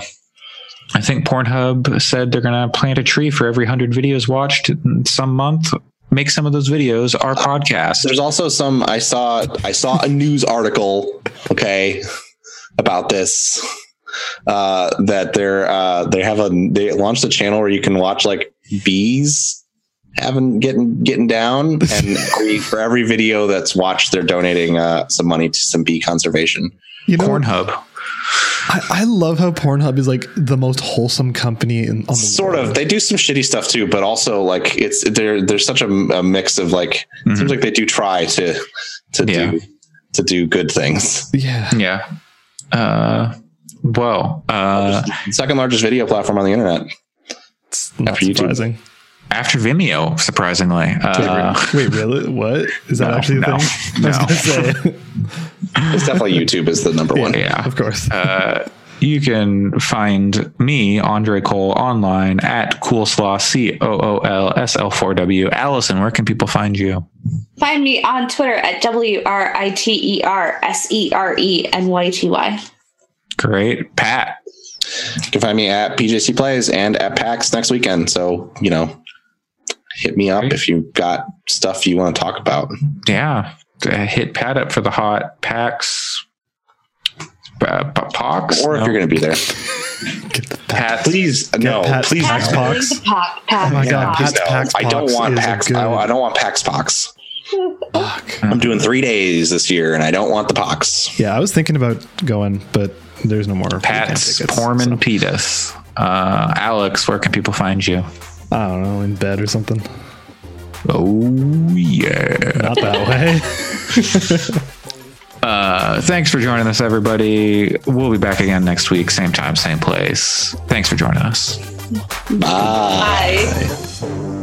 I think Pornhub said they're going to plant a tree for every 100 videos watched in some month. Make some of those videos our podcast.
There's also some I saw I saw a news article, okay, about this. Uh, that they're uh, they have a they launched a channel where you can watch like bees having getting getting down, and every, for every video that's watched, they're donating uh, some money to some bee conservation.
You know,
Pornhub.
I, I love how Pornhub is like the most wholesome company in on the
Sort
world.
of. They do some shitty stuff too, but also like it's there. There's such a, a mix of like.
Mhm.
Seems like they do try to to
Yeah.
do to do good things.
Yeah.
Yeah. Uh, well, uh,
Second largest video platform on the internet.
It's not
After YouTube.
Surprising.
after Vimeo, surprisingly. Uh,
Wait, really? What is that <laughs>
No,
actually a
no,
thing?
No.
say. <laughs>
It's definitely YouTube is the number one.
yeah.
of course.
Uh, you can find me, Andre Cole, online at Coolslaw, C O O L S L 4 W. Allison, where can people find you?
Find me on Twitter at W R I T E R S E R E N Y T Y.
Great. Pat.
You can find me at PJC Plays and at PAX next weekend. So, you know, hit me up if you've got stuff you want to talk about.
Yeah. Uh, hit Pat up for the hot packs. Uh, pox?
Or if you're going to be there. <laughs>
Get the
Pat.
Please, no,
Pat-
please.
Pax
no.
Pox.
Pax, Pax,
Oh my God,
Pax.
No.
Pax
I don't want
is
PAX.
good-
I, I don't want PAX Pox.
Fuck.
I'm doing three days this year and I don't want the Pox.
Yeah, I was thinking about going, but there's no more weekend
Pat's
tickets,
Porman
so-
Petus. Uh, Alex, where can people find you?
I don't know, in bed or something.
Oh, yeah.
Not that way. <laughs>
Uh, thanks for joining us, everybody. We'll be back again next week, same time, same place. Thanks for joining us.
Bye.
Bye.